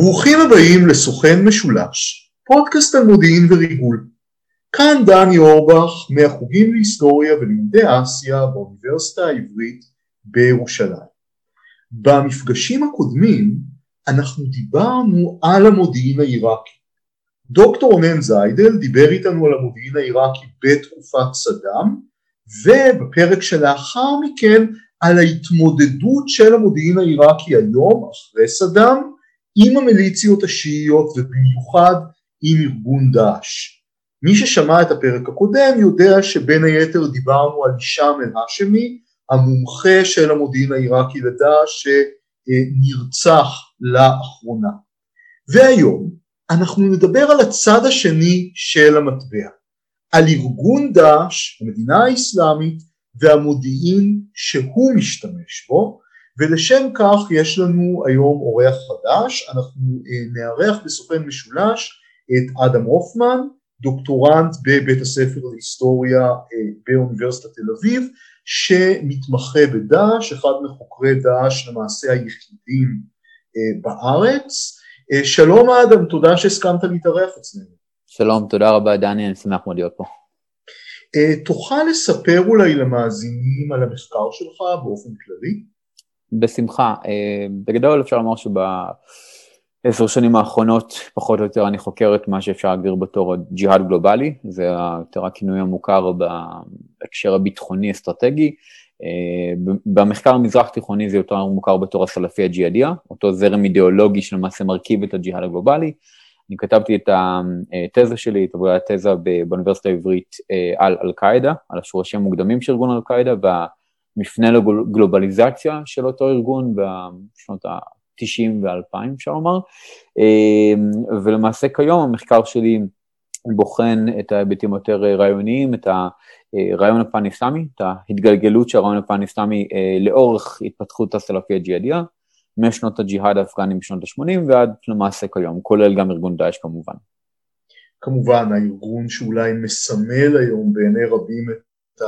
ברוכים הבאים לסוכן משולש, פודקאסט על מודיעין וריגול. כאן דני אורבך מהחוגים להיסטוריה ולימודי אסיה באוניברסיטה העברית בירושלים. במפגשים הקודמים אנחנו דיברנו על המודיעין העיראקי. דוקטור רונן זיידל דיבר איתנו על המודיעין העיראקי בתקופת סדאם, ובפרק שלאחר מכן על ההתמודדות של המודיעין העיראקי היום, אחרי סדאם, עם המיליציות השיעיות ובמיוחד עם ארגון דאעש. מי ששמע את הפרק הקודם יודע שבין היתר דיברנו על הישאם אל-האשמי, המומחה של המודיעין העיראקי לדאעש שנרצח לאחרונה. והיום אנחנו נדבר על הצד השני של המטבע, על ארגון דאעש, המדינה האסלאמית, והמודיעין שהוא משתמש בו, ולשם כך יש לנו היום אורח חדש, אנחנו נארח בסוכן משולש את אדם הופמן, דוקטורנט בבית הספר להיסטוריה באוניברסיטת תל אביב, שמתמחה בדאעש, אחד מחוקרי דאעש למעשה היחידים בארץ. שלום אדם, תודה שהסכמת להתארח אצלנו. שלום, תודה רבה דני, אני שמח מאוד להיות פה. תוכל לספר אולי למאזינים על המחקר שלך באופן כללי? בשמחה. בגדול אפשר לומר שבעשר שנים האחרונות, פחות או יותר, אני חוקר את מה שאפשר להגדיר בתור ג'יהאד גלובלי, זה יותר הכינוי המוכר בהקשר הביטחוני-אסטרטגי. במחקר המזרח תיכוני זה יותר מוכר בתור הסלפי הג'יהאדיה, אותו זרם אידיאולוגי שלמעשה מרכיב את הג'יהאד הגלובלי. אני כתבתי את התזה שלי, את עבודת התזה באוניברסיטה העברית על אל-קאעידה, על השורשים המוקדמים של ארגון אל-קאעידה והמפנה לגלובליזציה של אותו ארגון בשנות ה-90 וה-2000 אפשר לומר, ולמעשה כיום המחקר שלי בוחן את ההיבטים היותר רעיוניים, את הרעיון הפן-אסלאמי, את ההתגלגלות של הרעיון הפן-אסלאמי לאורך התפתחות הסלפי הג'יהאדיה, משנות הג'יהאד האפגני בשנות ה-80 ועד למעשה כיום, כולל גם ארגון דאעש כמובן. כמובן, הארגון שאולי מסמל היום בעיני רבים את, ה,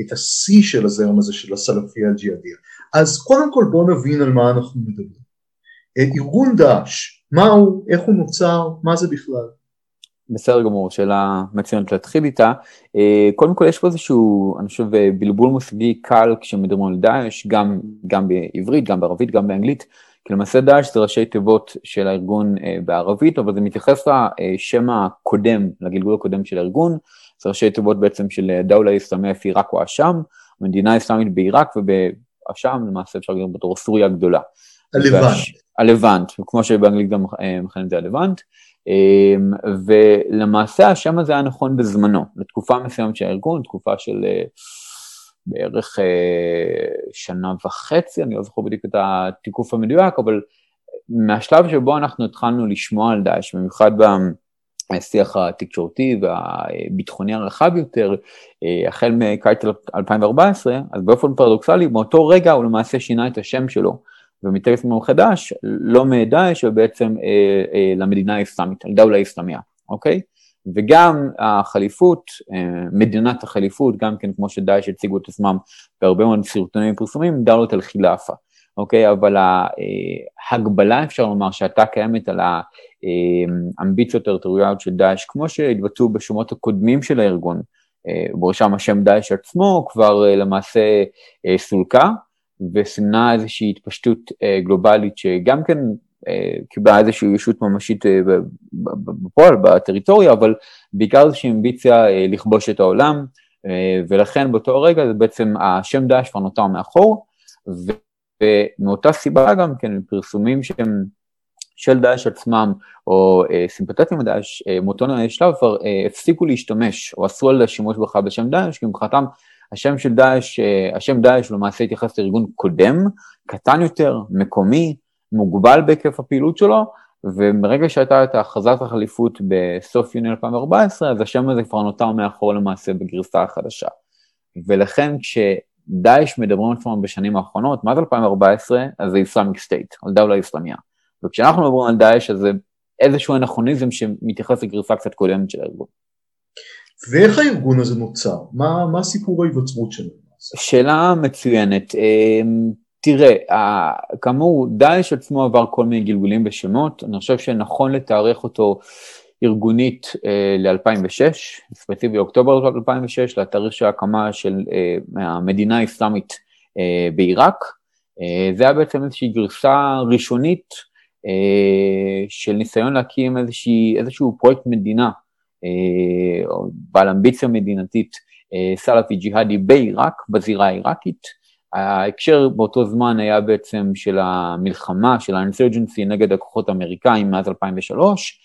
את השיא של הזרם הזה של הסלפי הג'יהאדיה. אז קודם כל בואו נבין על מה אנחנו מדברים. ארגון דאעש, מה הוא, איך הוא נוצר, מה זה בכלל? בסדר גמור, שאלה מצוינת להתחיל איתה. קודם כל יש פה איזשהו, אני חושב, בלבול מושגי קל כשמדברים על דאעש, גם, גם בעברית, גם בערבית, גם באנגלית, כי למעשה דאעש זה ראשי תיבות של הארגון בערבית, אבל זה מתייחס לשם הקודם, לגלגול הקודם של הארגון, זה ראשי תיבות בעצם של דאולה איסלאמיה פי עיראק או אשם, המדינה האסלאמית בעיראק ובאשם למעשה אפשר להגיד בתור סוריה הגדולה. הלבנט. הלבנט, כמו שבאנגלית גם מכנים את זה הלבנט. ולמעשה השם הזה היה נכון בזמנו, לתקופה מסוימת של הארגון, תקופה של בערך שנה וחצי, אני לא זוכר בדיוק את התיקוף המדויק, אבל מהשלב שבו אנחנו התחלנו לשמוע על דאעש, במיוחד בשיח התקשורתי והביטחוני הרחב יותר, החל מקיץ 2014, אז באופן פרדוקסלי, באותו רגע הוא למעשה שינה את השם שלו. ומטקס ממלכי דאעש, לא מדאעש, ובעצם אה, אה, למדינה האסלאמית, אל-דאולה האסלאמיה, אוקיי? וגם החליפות, אה, מדינת החליפות, גם כן כמו שדאעש הציגו את עצמם בהרבה מאוד סרטונים ופרסומים, דאלות אל-חילאפה, אוקיי? אבל ההגבלה, אפשר לומר, שהייתה קיימת על האמביציות הטריטוריאליות של דאעש, כמו שהתבטאו בשומות הקודמים של הארגון, בראשם השם דאעש עצמו, כבר למעשה סולקה. וסימנה איזושהי התפשטות אה, גלובלית שגם כן אה, קיבלה איזושהי ישות ממשית אה, בפועל, בטריטוריה, אבל בעיקר איזושהי אמביציה אה, לכבוש את העולם, אה, ולכן באותו רגע זה בעצם השם דאעש כבר נותר מאחור, ומאותה סיבה גם כן פרסומים שהם של דאעש עצמם, או אה, סימפטטים לדאעש, אה, מאותו שלב כבר אה, הפסיקו להשתמש, או אסרו על השימוש בכלל בשם דאעש, כי מבחינתם השם של דאעש, אה, השם דאעש למעשה התייחס לארגון קודם, קטן יותר, מקומי, מוגבל בהיקף הפעילות שלו, ומרגע שהייתה את הכרזת החליפות בסוף יוני 2014, אז השם הזה כבר נותר מאחור למעשה בגרסה החדשה. ולכן כשדאעש מדברים על עצמם בשנים האחרונות, מאז 2014, אז זה איסלאמיק סטייט, על דאולה איסלאמיה. וכשאנחנו מדברים על דאעש, אז זה איזשהו אנכרוניזם שמתייחס לגרסה קצת קודמת של הארגון. ואיך הארגון הזה נוצר? מה, מה סיפור ההיווצרות שלו? שאלה מצוינת. אמ, תראה, כאמור, דאעש עצמו עבר כל מיני גלגולים בשמות, אני חושב שנכון לתארך אותו ארגונית אה, ל-2006, ספציפי אוקטובר 2006, לתאריך של ההקמה של אה, המדינה האסלאמית אה, בעיראק. זה היה בעצם איזושהי גרסה ראשונית של ניסיון להקים איזושהי, איזשהו פרויקט מדינה, בעל אמביציה מדינתית, סלאפי ג'יהאדי בעיראק, בזירה העיראקית. ההקשר באותו זמן היה בעצם של המלחמה, של האינסרג'נסי נגד הכוחות האמריקאים מאז 2003, אה,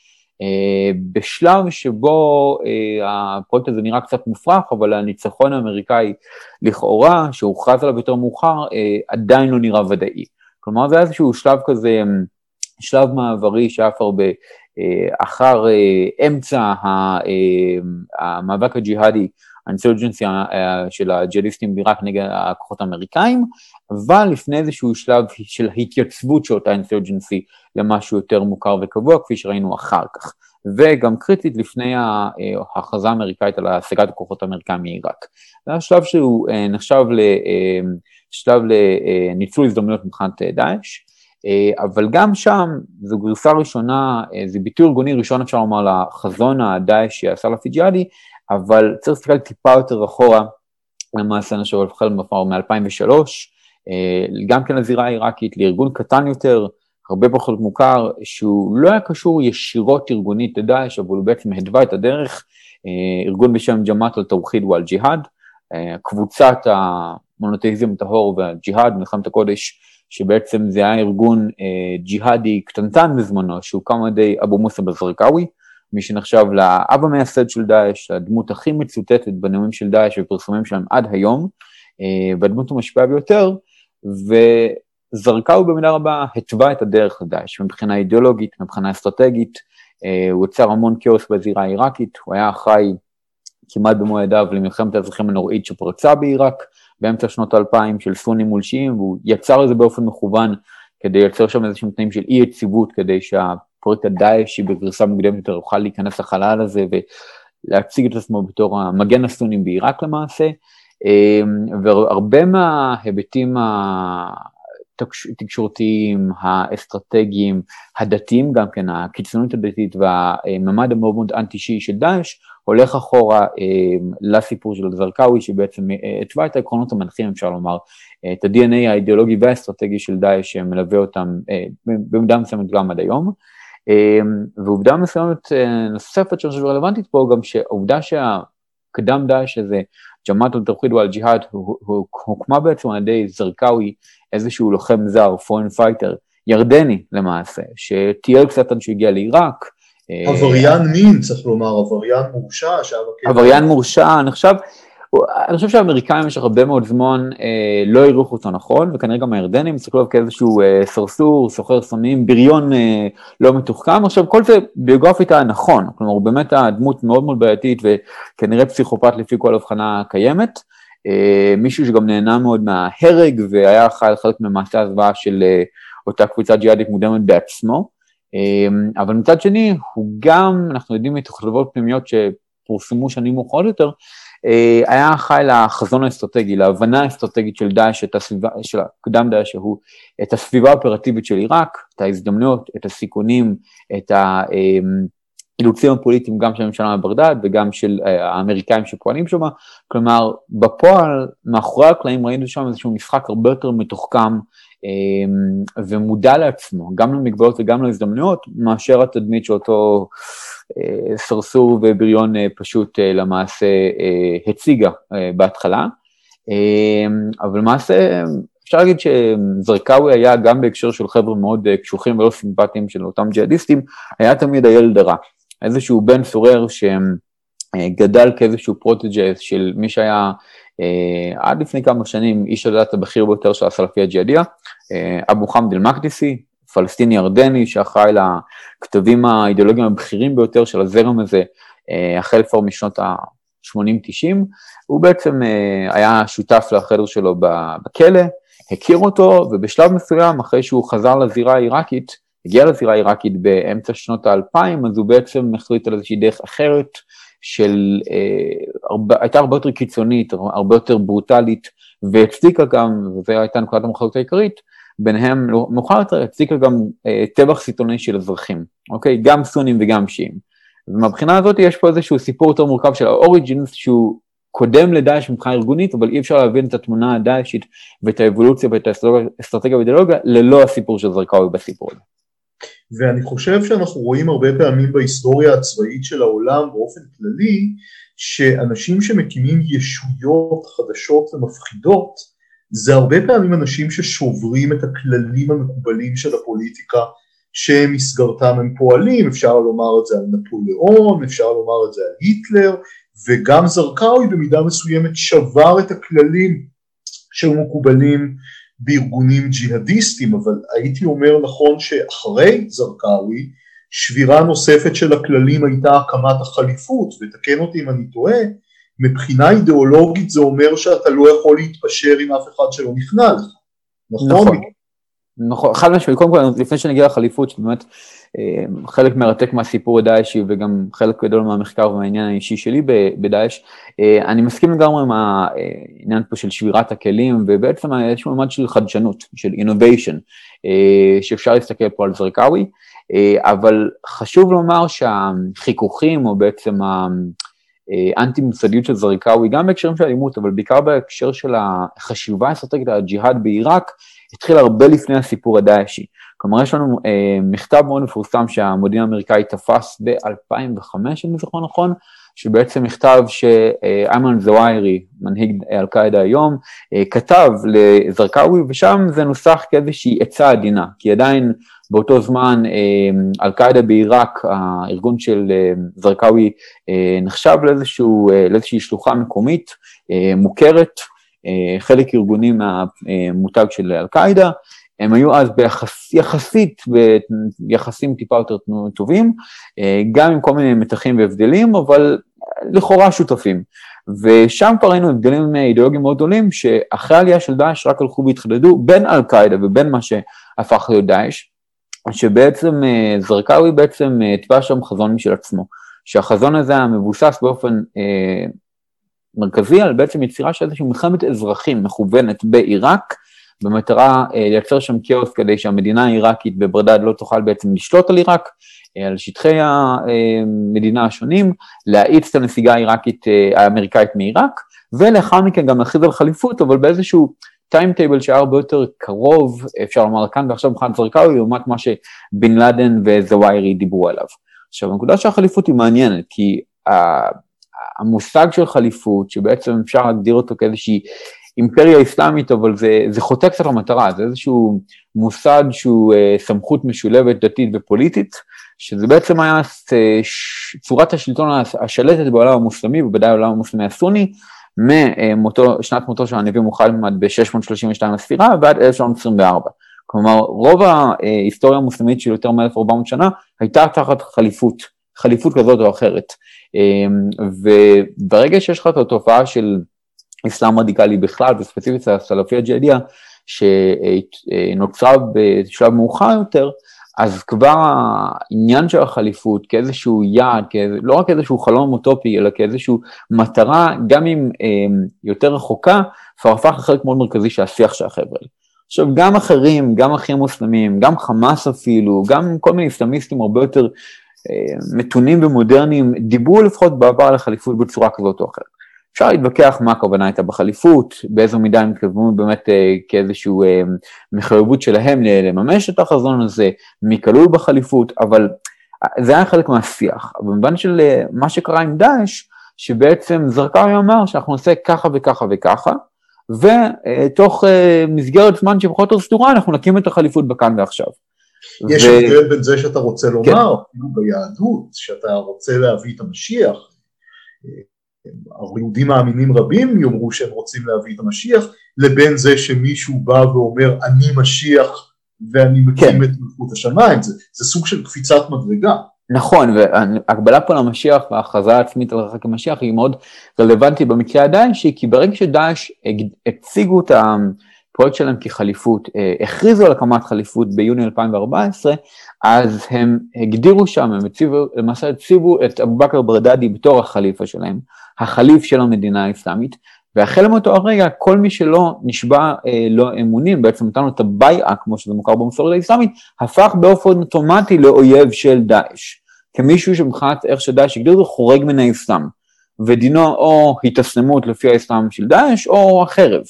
בשלב שבו אה, הפרויקט הזה נראה קצת מופרך, אבל הניצחון האמריקאי לכאורה, שהוכרז עליו יותר מאוחר, אה, עדיין לא נראה ודאי. כלומר זה היה איזשהו שלב כזה, שלב מעברי שאף הרבה אחר אמצע המאבק הג'יהאדי האינסולג'נסיה של הג'יהאדיסטים בעיראק נגד הכוחות האמריקאים, אבל לפני איזשהו שלב של התייצבות של אותה אינסולג'נסי למשהו יותר מוכר וקבוע, כפי שראינו אחר כך. וגם קריטית לפני ההכרזה האמריקאית על השגת הכוחות האמריקאים מעיראק. זה היה שלב שהוא אה, נחשב לשלב אה, לניצול הזדמנויות מבחינת אה, דאעש, אבל גם שם זו גרסה ראשונה, זה ביטוי ארגוני ראשון אפשר לומר לחזון הדאעשי הסלאפי ג'יהאדי, אבל צריך להסתכל טיפה יותר אחורה, למעשה חושב על מ-2003, גם כן לזירה העיראקית, לארגון קטן יותר, הרבה פחות מוכר, שהוא לא היה קשור ישירות ארגונית לדאעש, אבל הוא בעצם הדווה את הדרך, אה, ארגון בשם ג'מאט אל-תאוחיד ואל-ג'יהאד, אה, קבוצת המונותאיזם הטהור והג'יהאד, מלחמת הקודש, שבעצם זה היה ארגון אה, ג'יהאדי קטנטן בזמנו, שהוקם על ידי אבו מוסא בזרקאווי, מי שנחשב לאב המייסד של דאעש, הדמות הכי מצוטטת בנאומים של דאעש ופרסומים שלהם עד היום, והדמות המשפיעה ביותר, וזרקאווי במידה רבה התווה את הדרך לדאעש מבחינה אידיאולוגית, מבחינה אסטרטגית, הוא יצר המון כאוס בזירה העיראקית, הוא היה אחראי כמעט במו ידיו למלחמת האזרחים הנוראית שפרצה בעיראק באמצע שנות האלפיים של סונים מול שיעים, והוא יצר את זה באופן מכוון כדי לייצר שם איזשהם תנאים של אי יציבות, כדי שה... פרויקט הדאעשי בגרסה מוקדמת יותר יוכל להיכנס לחלל הזה ולהציג את עצמו בתור המגן הסונים בעיראק למעשה, אמ, והרבה מההיבטים התקשורתיים, האסטרטגיים, הדתיים גם כן, הקיצוניות הדתית והממד המאוד מאוד אנטי-שיעי של דאעש, הולך אחורה אמ, לסיפור של זרקאווי, שבעצם התווה את העקרונות המנחים, אפשר לומר, את ה-DNA האידיאולוגי והאסטרטגי של דאעש שמלווה אותם אה, במידה מסוימת גם עד היום. אמ, ועובדה מסוימת אה, נוספת שאני חושב רלוונטית פה, גם שהעובדה שהקדם דאעש הזה, ג'מאעת אל-תווחיד ואל-ג'יהאד, הוקמה בעצם על ידי זרקאווי, איזשהו לוחם זר, foreign fighter, ירדני למעשה, שטייל קצת עד שהגיע לעיראק. אה, עבריין מין, צריך לומר, עבריין מורשע, שהיה עבריין מורשע, נחשב, אני חושב שהאמריקאים במשך הרבה מאוד זמן אה, לא העריכו אותו נכון, וכנראה גם הירדנים הסתכלו עליו כאיזשהו אה, סרסור, סוחר סמים, בריון אה, לא מתוחכם. עכשיו כל זה ביוגרפית היה נכון, כלומר הוא באמת הדמות מאוד מאוד בעייתית וכנראה פסיכופת לפי כל הבחנה קיימת. אה, מישהו שגם נהנה מאוד מההרג והיה אחראי חלק ממעשה הזוועה של אה, אותה קבוצה ג'יהאדית מוקדמת בעצמו. אה, אבל מצד שני הוא גם, אנחנו יודעים מתוכלבות פנימיות שפורסמו שנים מאוחרות יותר, היה אחראי לחזון האסטרטגי, להבנה האסטרטגית של דאעש, של הקדם דאעש שהוא, את הסביבה האופרטיבית של עיראק, את ההזדמנויות, את הסיכונים, את האילוצים הפוליטיים גם של הממשלה בברדד וגם של אה, האמריקאים שפועלים שם, כלומר בפועל, מאחורי הקלעים ראינו שם איזשהו משחק הרבה יותר מתוחכם אה, ומודע לעצמו, גם למגבלות וגם להזדמנויות, מאשר התדמית שאותו אה, סרסור ובריון אה, פשוט אה, למעשה הציגה בהתחלה, אבל למעשה אפשר להגיד שזרקאווי היה גם בהקשר של חבר'ה מאוד קשוחים ולא סימפטיים של אותם ג'יהאדיסטים, היה תמיד הילד הרע, איזשהו בן סורר שגדל כאיזשהו פרוטג'ה של מי שהיה עד לפני כמה שנים איש הדת הבכיר ביותר של הסלפיה ג'יהאדיה, אבו חמד אל-מקדיסי, פלסטיני ירדני שאחראי לכתבים האידיאולוגיים הבכירים ביותר של הזרם הזה, אה, החל כבר משנות ה-80-90, הוא בעצם אה, היה שותף לחדר שלו בכלא, הכיר אותו, ובשלב מסוים, אחרי שהוא חזר לזירה העיראקית, הגיע לזירה העיראקית באמצע שנות האלפיים, אז הוא בעצם החליט על איזושהי דרך אחרת, של, אה, הרבה, הייתה הרבה יותר קיצונית, הרבה יותר ברוטלית, והצדיקה גם, וזו הייתה נקודת המחלקת העיקרית, ביניהם מאוחר יותר הצדיקה גם אה, טבח סיטוני של אזרחים, אוקיי? גם סונים וגם שיעים. ומהבחינה הזאת יש פה איזשהו סיפור יותר מורכב של האוריג'ינס שהוא קודם לדאעש מבחינה ארגונית, אבל אי אפשר להבין את התמונה הדאעשית ואת האבולוציה ואת האסטרטגיה והאידיאולוגיה ללא הסיפור של זרקאווי בסיפור הזה. ואני חושב שאנחנו רואים הרבה פעמים בהיסטוריה הצבאית של העולם באופן כללי, שאנשים שמקימים ישויות חדשות ומפחידות, זה הרבה פעמים אנשים ששוברים את הכללים המקובלים של הפוליטיקה שמסגרתם הם פועלים, אפשר לומר את זה על נפוליאון, אפשר לומר את זה על היטלר, וגם זרקאוי במידה מסוימת שבר את הכללים שהיו מקובלים בארגונים ג'יהאדיסטים, אבל הייתי אומר נכון שאחרי זרקאוי, שבירה נוספת של הכללים הייתה הקמת החליפות, ותקן אותי אם אני טועה, מבחינה אידיאולוגית זה אומר שאתה לא יכול להתפשר עם אף אחד שלא נכנע לך, נכון? נכון. נכון, חד משמעית, קודם כל, לפני שנגיע לחליפות, שבאמת אה, חלק מרתק מהסיפור הדאעשי וגם חלק גדול מהמחקר והעניין האישי שלי בדאעש, אה, אני מסכים לגמרי עם העניין פה של שבירת הכלים, ובעצם איזשהו ממד של חדשנות, של innovation, אה, שאפשר להסתכל פה על זרקאווי, אבל חשוב לומר שהחיכוכים, או בעצם האנטי מוסדיות של זריקאווי, גם בהקשרים של אלימות, אבל בעיקר בהקשר של החשיבה האסטרטגית על הג'יהאד בעיראק, התחיל הרבה לפני הסיפור הדאעשי. כלומר, יש לנו אה, מכתב מאוד מפורסם שהמודיעין האמריקאי תפס ב-2005, אם אני זוכר נכון, שבעצם מכתב שאיימן זוואירי, מנהיג אל-קאעידה היום, אה, כתב לזרקאווי, ושם זה נוסח כאיזושהי עצה עדינה, כי עדיין באותו זמן אה, אל-קאעידה בעיראק, הארגון של אה, זרקאוי, אה, נחשב לאיזשהו, לאיזושהי שלוחה מקומית מוכרת, חלק ארגוני מהמותג של אל-קאעידה, הם היו אז ביחס, יחסית, ביחסים טיפה יותר טובים, גם עם כל מיני מתחים והבדלים, אבל לכאורה שותפים. ושם כבר ראינו הבדלים אידיאולוגיים מאוד גדולים, שאחרי העלייה של דאעש רק הלכו והתחדדו בין אל-קאעידה ובין מה שהפך להיות דאעש, שבעצם אה, זרקאווי בעצם התווה שם חזון משל עצמו, שהחזון הזה היה מבוסס באופן מרכזי על בעצם יצירה של איזושהי מלחמת אזרחים מכוונת בעיראק, במטרה אה, לייצר שם כאוס כדי שהמדינה העיראקית בבגדד לא תוכל בעצם לשלוט על עיראק, אה, על שטחי המדינה השונים, להאיץ את הנסיגה העיראקית אה, האמריקאית מעיראק, ולאחר מכן גם להכריז על חליפות, אבל באיזשהו timetable שהיה הרבה יותר קרוב, אפשר לומר כאן ועכשיו מבחינת זרקאוי, לעומת מה שבן לאדן וזוואהירי דיברו עליו. עכשיו, הנקודה של החליפות היא מעניינת, כי המושג של חליפות, שבעצם אפשר להגדיר אותו כאיזושהי אימפריה אסלאמית, אבל זה, זה חוטא קצת למטרה, זה איזשהו מושג שהוא אה, סמכות משולבת דתית ופוליטית, שזה בעצם היה אה, צורת השלטון השלטת בעולם המוסלמי, בוודאי בעולם המוסלמי הסוני, משנת מותו של הנביא מוחמד ב-632 לספירה ועד 1924. כלומר, רוב ההיסטוריה המוסלמית של יותר מ-1400 שנה הייתה תחת חליפות, חליפות כזאת או אחרת. אמ, וברגע שיש לך את התופעה של אסלאם רדיקלי בכלל, וספציפית הסלפיה ג'דיה, שנוצרה בשלב מאוחר יותר, אז כבר העניין של החליפות כאיזשהו יעד, כאיזה, לא רק איזשהו חלום אוטופי, אלא כאיזושהי מטרה, גם אם אה, יותר רחוקה, כבר הפך לחלק מאוד מרכזי של השיח של החבר'ה. עכשיו, גם אחרים, גם אחים מוסלמים, גם חמאס אפילו, גם כל מיני אסלאמיסטים הרבה יותר מתונים ומודרניים דיברו לפחות בעבר על החליפות בצורה כזאת או אחרת. אפשר להתווכח מה הכוונה הייתה בחליפות, באיזו מידה הם התכוונו באמת אה, כאיזושהי אה, מחויבות שלהם לממש את החזון הזה, מי כלול בחליפות, אבל אה, זה היה חלק מהשיח. במובן של אה, מה שקרה עם דאעש, שבעצם זרקאוי אמר שאנחנו נעשה ככה וככה וככה, ותוך אה, מסגרת זמן שפחות או סדורה אנחנו נקים את החליפות בכאן ועכשיו. יש ו... הבדל בין זה שאתה רוצה כן. לומר, כן. אפילו ביהדות, שאתה רוצה להביא את המשיח, יהודים מאמינים רבים יאמרו שהם רוצים להביא את המשיח, לבין זה שמישהו בא ואומר אני משיח ואני מקים כן. את מלכות השמיים, זה, זה סוג של קפיצת מדרגה. נכון, והגבלה פה למשיח וההכרזה העצמית על רחק המשיח היא מאוד רלוונטית במקרה הדאעשי, כי ברגע שדאעש הציגו את ה... הפרויקט שלהם כחליפות, אה, הכריזו על הקמת חליפות ביוני 2014, אז הם הגדירו שם, הם הציבו, למעשה הציבו את אבו בכר ברדדי בתור החליפה שלהם, החליף של המדינה האסלאמית, והחל מאותו הרגע, כל מי שלא נשבע אה, לא אמונים, בעצם נתן לו את הבייעה, כמו שזה מוכר במסורת האסלאמית, הפך באופן אוטומטי לאויב של דאעש. כמישהו שמבחינת איך שדאעש הגדיר אותו, חורג מן האסלאם. ודינו או התאסלמות לפי האסלאם של דאעש, או החרב.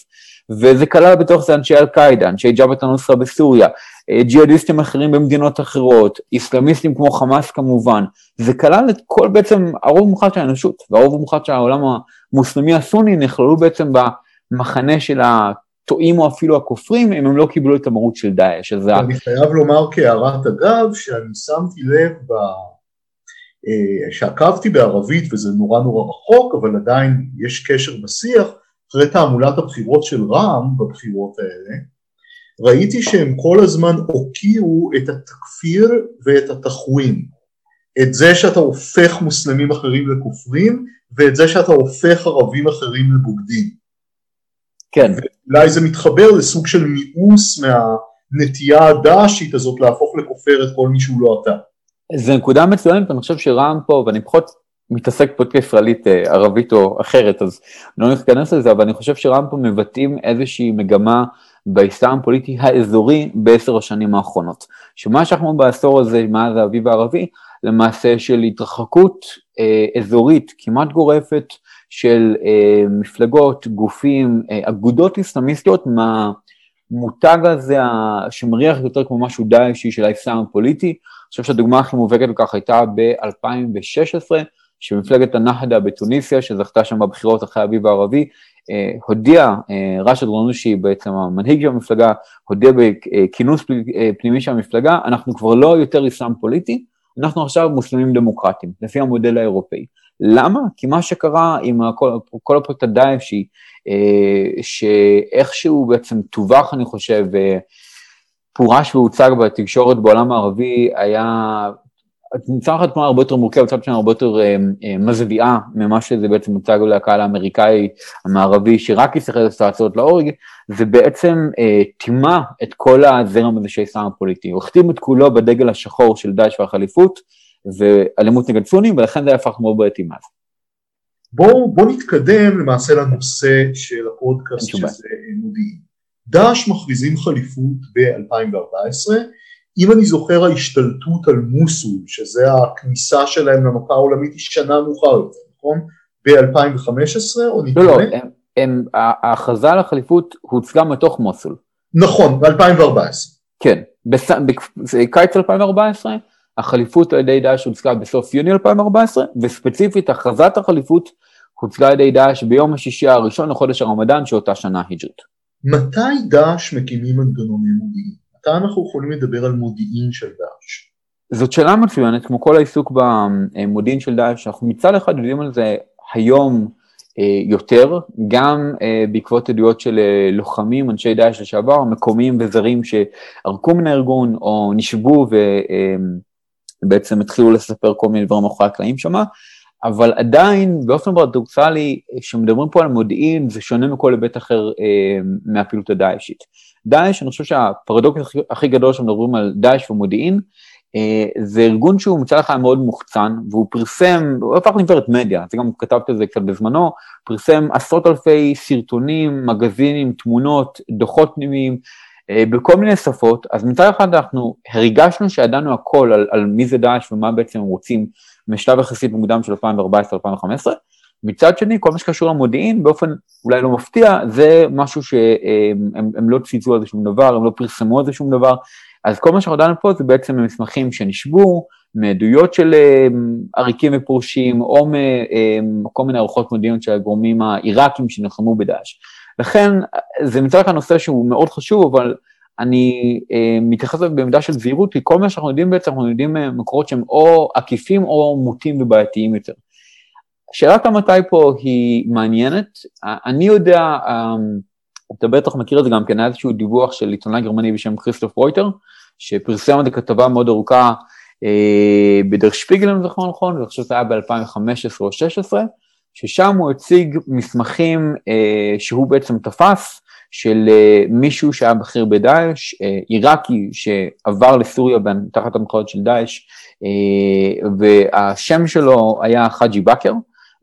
וזה כלל בתוך זה אנשי אל-קאעידה, אנשי ג'אבת א-נוסרה בסוריה, אה, ג'יהאדיסטים אחרים במדינות אחרות, איסלאמיסטים כמו חמאס כמובן, זה כלל את כל בעצם הרוב המוחלט של האנושות, והרוב המוחלט של העולם המוסלמי הסוני נכללו בעצם במחנה של הטועים או אפילו הכופרים, אם הם לא קיבלו את המרות של דאעש. אני חייב לומר כהערת אגב, שאני שמתי לב ב... אה, שעקבתי בערבית וזה נורא נורא רחוק, אבל עדיין יש קשר בשיח, אחרי תעמולת הבחירות של רע"מ בבחירות האלה, ראיתי שהם כל הזמן הוקיעו את התכפיר ואת התחווים. את זה שאתה הופך מוסלמים אחרים לכופרים, ואת זה שאתה הופך ערבים אחרים לבוגדים. כן. ואולי זה מתחבר לסוג של מיאוס מהנטייה הדעשית הזאת להפוך לכופר את כל מי שהוא לא אתה. זה נקודה מצוינת, אני חושב שרע"מ פה, ואני פחות מתעסק פה כישראלית אה, ערבית או אחרת, אז לא נכנס לזה, אבל אני חושב שרע"מ פה מבטאים איזושהי מגמה באסלאם הפוליטי האזורי בעשר השנים האחרונות. שמה שאנחנו בעשור הזה, מאז האביב הערבי, למעשה של התרחקות אה, אזורית כמעט גורפת של אה, מפלגות, גופים, אה, אגודות אסלאמיסטיות מהמותג הזה שמריח יותר כמו משהו דאעשי של האסלאם הפוליטי. אני חושב שהדוגמה הכי מובהקת לכך הייתה ב-2016, שמפלגת הנהדה בתוניסיה, שזכתה שם בבחירות אחרי האביב הערבי, אה, הודיע, אה, רשד רונושי, בעצם המנהיג של המפלגה, הודיע בכינוס אה, פנימי של המפלגה, אנחנו כבר לא יותר אסלאם פוליטי, אנחנו עכשיו מוסלמים דמוקרטיים, לפי המודל האירופאי. למה? כי מה שקרה עם כל, כל הפרויקט הדאעשי, שאיכשהו בעצם טווח, אני חושב, פורש והוצג בתקשורת בעולם הערבי, היה מצד אחד תמונה הרבה יותר מורכבת, מצד שני הרבה יותר אה, אה, מזוויעה ממה שזה בעצם מוצג לקהל האמריקאי המערבי, שרק יסתכל על סיטואציות להורג, זה בעצם אה, טימא את כל הזרם הזה של האסלאם הפוליטי. הוא החתים את כולו בדגל השחור של דאעש והחליפות, ואלימות נגד סונים, ולכן זה הפך מאוד בעייתי מאז. בואו בוא נתקדם למעשה לנושא של הפודקאסט שזה מודיעין. דאעש מכריזים חליפות ב-2014, אם אני זוכר ההשתלטות על מוסול, שזה הכניסה שלהם למפה העולמית היא שנה מאוחר יותר, נכון? ב-2015 או נתקדם? לא, לא, הם, הם, ההכרזה על החליפות הוצגה מתוך מוסול. נכון, ב-2014. כן, בס... בקיץ 2014, החליפות על ידי דאעש הוצגה בסוף יוני 2014, וספציפית הכרזת החליפות הוצגה על ידי דאעש ביום השישי הראשון לחודש הרמדאן של אותה שנה היג'רית. מתי דאעש מקימים מנגנוני מודיעין? מתי אנחנו יכולים לדבר על מודיעין של דאעש? זאת שאלה מצוינת, כמו כל העיסוק במודיעין של דאעש, אנחנו מצד אחד יודעים על זה היום אה, יותר, גם אה, בעקבות עדויות של אה, לוחמים, אנשי דאעש לשעבר, מקומיים וזרים שערקו מן הארגון או נשבו ובעצם התחילו לספר כל מיני דברים מאחורי הקלעים שמה, אבל עדיין באופן פרדוקסלי, כשמדברים פה על מודיעין, זה שונה מכל היבט אחר מהפעילות הדאעשית. דאעש, אני חושב שהפרדוקס הכי גדול שמדברים על דאעש ומודיעין, אה, זה ארגון שהוא מצד אחד מאוד מוחצן, והוא פרסם, הוא הפך לאינפרט מדיה, זה גם כתבתי על זה קצת בזמנו, פרסם עשרות אלפי סרטונים, מגזינים, תמונות, דוחות פנימיים, אה, בכל מיני שפות, אז מצד אחד אנחנו הרגשנו שידענו הכל על, על מי זה דאעש ומה בעצם הם רוצים משלב יחסית מוקדם של 2014-2015, מצד שני, כל מה שקשור למודיעין, באופן אולי לא מפתיע, זה משהו שהם הם, הם לא צייצו על זה שום דבר, הם לא פרסמו על זה שום דבר, אז כל מה שאנחנו פה זה בעצם מסמכים שנשבו, מעדויות של עריקים ופורשים, או מכל מיני ארוחות מודיעין של הגורמים העיראקים שנלחמו בדאעש. לכן, זה מצד אחד נושא שהוא מאוד חשוב, אבל אני אה, מתייחס לזה בעמדה של זהירות, כי כל מה שאנחנו יודעים בעצם, אנחנו יודעים מקורות שהם או עקיפים או מוטים ובעייתיים יותר. שאלת המתי פה היא מעניינת, אני יודע, אמ, אתה בטח מכיר את זה גם כן, היה איזשהו דיווח של עיתונאי גרמני בשם כריסטוף רויטר, שפרסם את הכתבה מאוד ארוכה אה, בדר שפיגל, אם זכור נכון, ואני חושב שזה היה ב-2015 או 2016, ששם הוא הציג מסמכים אה, שהוא בעצם תפס, של אה, מישהו שהיה בכיר בדאעש, אה, עיראקי שעבר לסוריה תחת המחאות של דאעש, אה, והשם שלו היה חאג'י בכר,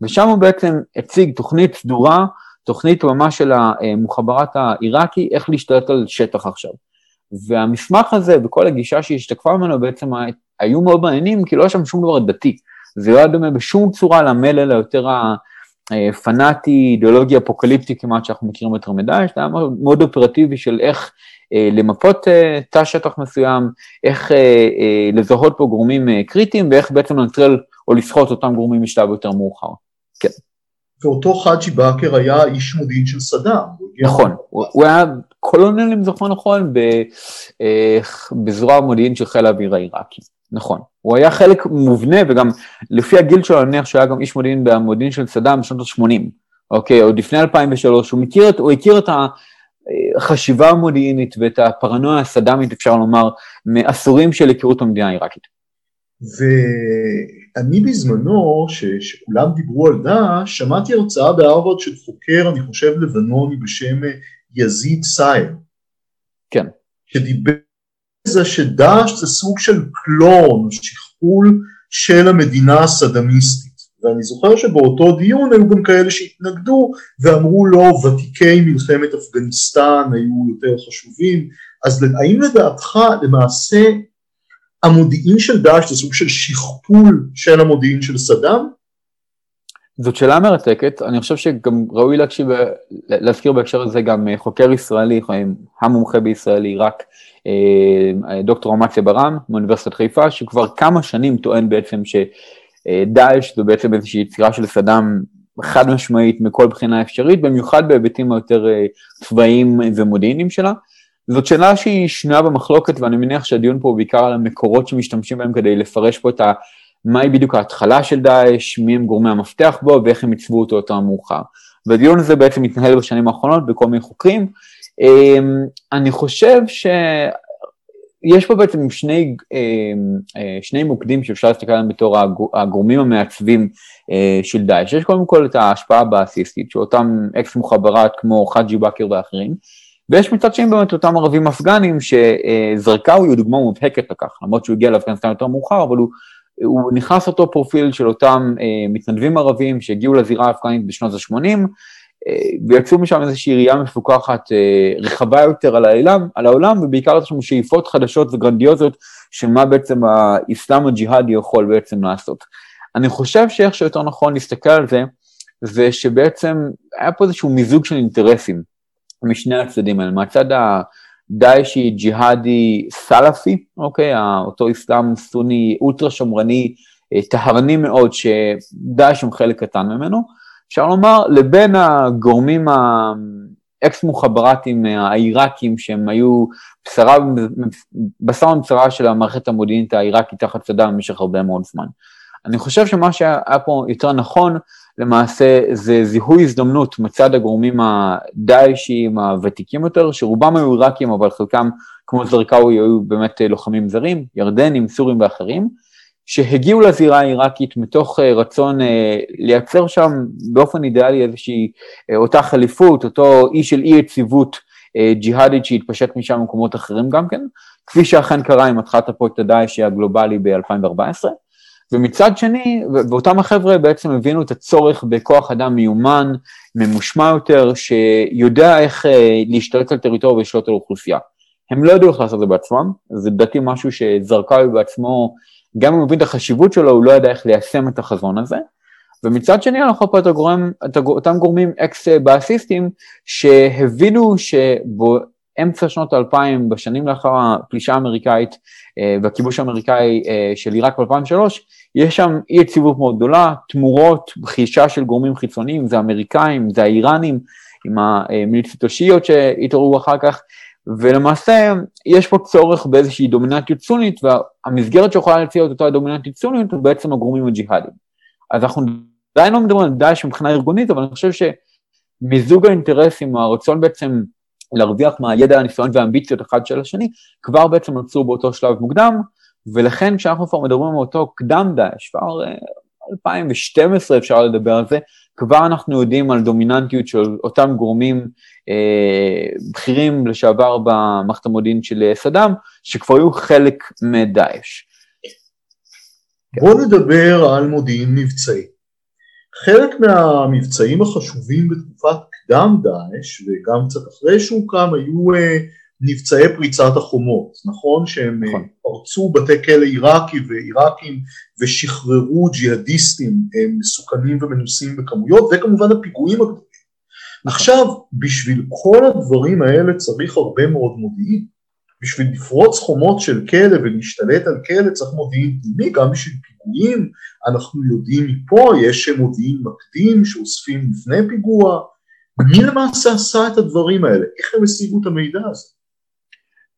ושם הוא בעצם הציג תוכנית סדורה, תוכנית ממש של המוחברת העיראקי, איך להשתלט על שטח עכשיו. והמסמך הזה וכל הגישה שהשתקפה ממנו בעצם היו מאוד מעניינים, כי לא היה שם שום דבר דתי. זה לא היה דומה בשום צורה למלל היותר הפנאטי, אידיאולוגי אפוקליפטי כמעט שאנחנו מכירים יותר מדי, זה היה מאוד אופרטיבי של איך אה, למפות אה, תא שטח מסוים, איך אה, לזהות פה גורמים קריטיים ואיך בעצם לנטרל או לסחוט אותם גורמים משלב יותר מאוחר. ואותו חאג'י באקר היה איש מודיעין של סדאם. נכון, הוא, היה קולונל, אם זוכר נכון, בזרוע המודיעין של חיל האוויר העיראקי. נכון. הוא היה חלק מובנה, וגם לפי הגיל שלו, אני מניח שהוא היה גם איש מודיעין במודיעין של סדאם בשנות ה-80, אוקיי, עוד לפני 2003, הוא, מכיר הוא הכיר את החשיבה המודיעינית ואת הפרנויה הסדאמית, אפשר לומר, מעשורים של היכרות המדינה העיראקית. ואני בזמנו, ש, שכולם דיברו על דאעש, שמעתי הרצאה בהרווארד של חוקר, אני חושב לבנוני בשם יזיד סייר. כן. שדיבר זה שדאעש זה סוג של קלון, שכפול של המדינה הסדמיסטית. ואני זוכר שבאותו דיון היו גם כאלה שהתנגדו ואמרו לא, ותיקי מלחמת אפגניסטן היו יותר חשובים. אז האם לדעתך למעשה המודיעין של דאעש זה סוג של שכפול של המודיעין של סדאם? זאת שאלה מרתקת, אני חושב שגם ראוי להקשיב, להזכיר בהקשר הזה גם חוקר ישראלי, המומחה בישראל רק אה, דוקטור אמציה ברם מאוניברסיטת חיפה, שכבר כמה שנים טוען בעצם שדאעש זו בעצם איזושהי יצירה של סדאם חד משמעית מכל בחינה אפשרית, במיוחד בהיבטים היותר אה, צבאיים ומודיעיניים שלה. זאת שאלה שהיא שנויה במחלוקת, ואני מניח שהדיון פה הוא בעיקר על המקורות שמשתמשים בהם כדי לפרש פה את ה... מהי בדיוק ההתחלה של דאעש, מי הם גורמי המפתח בו ואיך הם עיצבו אותו יותר מאוחר. והדיון הזה בעצם מתנהל בשנים האחרונות בכל מיני חוקרים, אמ, אני חושב שיש פה בעצם שני, אמ, אה, שני מוקדים שאפשר להסתכל עליהם בתור הגורמים המעצבים אה, של דאעש. יש קודם כל את ההשפעה הבאסיסטית, שאותם אקס מוחברת כמו חאג'י בכר ואחרים, ויש מצד שני באמת אותם ערבים אפגנים שזרקאווי הוא דוגמה מובהקת לכך, למרות שהוא הגיע לאפגניסטן יותר מאוחר, אבל הוא, הוא נכנס לאותו פרופיל של אותם אה, מתנדבים ערבים שהגיעו לזירה האפגנית בשנות ה-80, ויצאו משם איזושהי ראייה מפוקחת אה, רחבה יותר על העולם, על העולם ובעיקר יש לנו שאיפות חדשות וגרנדיוזיות של מה בעצם האסלאם הג'יהאדי יכול בעצם לעשות. אני חושב שאיך שיותר נכון להסתכל על זה, זה שבעצם היה פה איזשהו מיזוג של אינטרסים משני הצדדים האלה, מהצד הדאעשי ג'יהאדי סלאפי, אוקיי, אותו אסלאם סוני אולטרה שמרני, אה, טהרני מאוד, שדאעש הוא חלק קטן ממנו, אפשר לומר, לבין הגורמים האקס מוחברטים העיראקים שהם היו בשרה, בשר מבשרה של המערכת המודיעינית העיראקית תחת סדאם במשך הרבה מאוד זמן. אני חושב שמה שהיה פה יותר נכון למעשה זה זיהוי הזדמנות מצד הגורמים הדאעשיים הוותיקים יותר, שרובם היו עיראקים אבל חלקם כמו זרקאווי היו באמת לוחמים זרים, ירדנים, סורים ואחרים, שהגיעו לזירה העיראקית מתוך אה, רצון אה, לייצר שם באופן אידיאלי איזושהי אה, אותה חליפות, אותו אי של אי יציבות ג'יהאדית שהתפשט משם במקומות אחרים גם כן, כפי שאכן קרה עם התחלת הפרויקט הדאעש הגלובלי ב-2014. ומצד שני, ואותם החבר'ה בעצם הבינו את הצורך בכוח אדם מיומן, ממושמע יותר, שיודע איך להשתלט על טריטוריה ולשלוט על אוכלוסייה. הם לא ידעו איך לעשות את זה בעצמם, זה לדעתי משהו שזרקאוי בעצמו גם אם הוא מבין את החשיבות שלו, הוא לא ידע איך ליישם את החזון הזה. ומצד שני אנחנו פה את, הגורם, את אותם גורמים אקס-באסיסטים שהבינו שבאמצע שנות האלפיים, בשנים לאחר הפלישה האמריקאית אה, והכיבוש האמריקאי אה, של עיראק ב-2003, יש שם אי יציבות מאוד גדולה, תמורות, בחישה של גורמים חיצוניים, זה האמריקאים, זה האיראנים, עם המיליציות השיעיות שהתעוררו אחר כך, ולמעשה יש פה צורך באיזושהי דומיננטיות סונית, והמסגרת שיכולה להציע את אותה דומיננטיות סונית הוא בעצם הגורמים הג'יהאדים. אז אנחנו עדיין לא מדברים על דאעש מבחינה ארגונית, אבל אני חושב שמיזוג האינטרסים, הרצון בעצם להרוויח מהידע, הניסיון והאמביציות אחד של השני, כבר בעצם נוצרו באותו שלב מוקדם, ולכן כשאנחנו כבר מדברים על אותו קדם דאעש, כבר 2012 אפשר לדבר על זה, כבר אנחנו יודעים על דומיננטיות של אותם גורמים אה, בכירים לשעבר במערכת המודיעין של סדאם, שכבר היו חלק מדאעש. בואו נדבר על מודיעין מבצעי. חלק מהמבצעים החשובים בתקופת קדם דאעש וגם קצת אחרי שהוקם היו אה, מבצעי פריצת החומות, נכון? שהם אה, נכון. פרצו בתי כלא עיראקי ועיראקים ושחררו ג'יהאדיסטים אה, מסוכנים ומנוסים בכמויות וכמובן הפיגועים הגדולים. נכון. עכשיו, בשביל כל הדברים האלה צריך הרבה מאוד מודיעין. בשביל לפרוץ חומות של כלא ולהשתלט על כלא צריך מודיעין פנימי, גם בשביל פיגועים, אנחנו יודעים מפה, יש מודיעין מקדים שאוספים לפני פיגוע, מי למעשה עשה את הדברים האלה? איך הם השיגו את המידע הזה?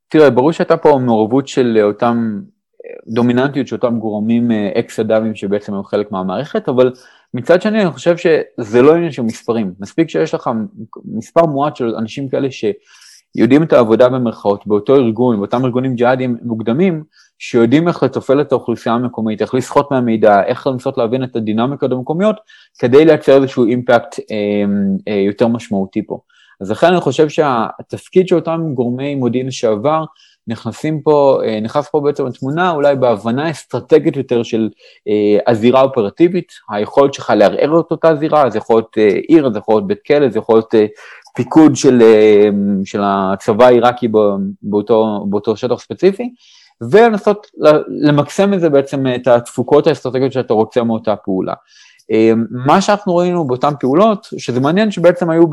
תראה, ברור שהייתה פה מעורבות של אותם, דומיננטיות של אותם גורמים אה, אקס-אדאמים שבעצם היו חלק מהמערכת, אבל מצד שני אני חושב שזה לא עניין של מספרים, מספיק שיש לך מספר מועט של אנשים כאלה שיודעים את העבודה במרכאות באותו ארגון, באותם ארגונים ג'יהאדיים מוקדמים, שיודעים איך לתופעל את האוכלוסייה המקומית, איך לסחוט מהמידע, איך לנסות להבין את הדינמיקות המקומיות, כדי לייצר איזשהו אימפקט אה, אה, יותר משמעותי פה. אז לכן אני חושב שהתפקיד של אותם גורמי מודיעין לשעבר נכנסים פה, אה, נכנס פה בעצם לתמונה אולי בהבנה אסטרטגית יותר של אה, הזירה האופרטיבית, היכולת שלך לערער את אותה זירה, זה יכול להיות אה, עיר, זה יכול להיות בית כלא, זה יכול להיות אה, פיקוד של, אה, של הצבא העיראקי באותו, באותו שטח ספציפי, ולנסות למקסם את זה בעצם, את התפוקות האסטרטגיות שאתה רוצה מאותה פעולה. אה, מה שאנחנו ראינו באותן פעולות, שזה מעניין שבעצם היו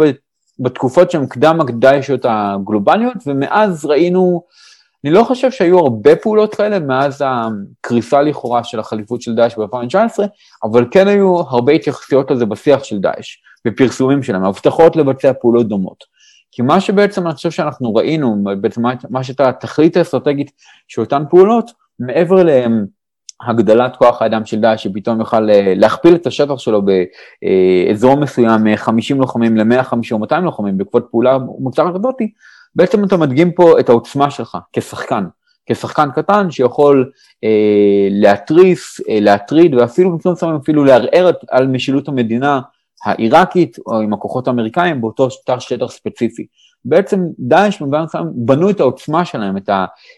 בתקופות שהן קדם הקדאיות הגלובליות, ומאז ראינו, אני לא חושב שהיו הרבה פעולות כאלה מאז הקריסה לכאורה של החליפות של דאעש ב-2019, אבל כן היו הרבה התייחסויות לזה בשיח של דאעש, בפרסומים שלהם, הבטחות לבצע פעולות דומות. כי מה שבעצם אני חושב שאנחנו ראינו, בעצם מה שהייתה התכלית האסטרטגית של אותן פעולות, מעבר להם הגדלת כוח האדם של דאעש, שפתאום יוכל אה, להכפיל את השטח שלו באזור מסוים מ-50 לוחמים ל-150 או 200 לוחמים בעקבות פעולה מוצרת כזאתי, בעצם אתה מדגים פה את העוצמה שלך כשחקן, כשחקן קטן שיכול אה, להתריס, אה, להטריד ואפילו במקום מסוים אפילו לערער על משילות המדינה העיראקית או עם הכוחות האמריקאים באותו שטח ספציפי. בעצם דאעש במובן מסוים בנו את העוצמה שלהם, את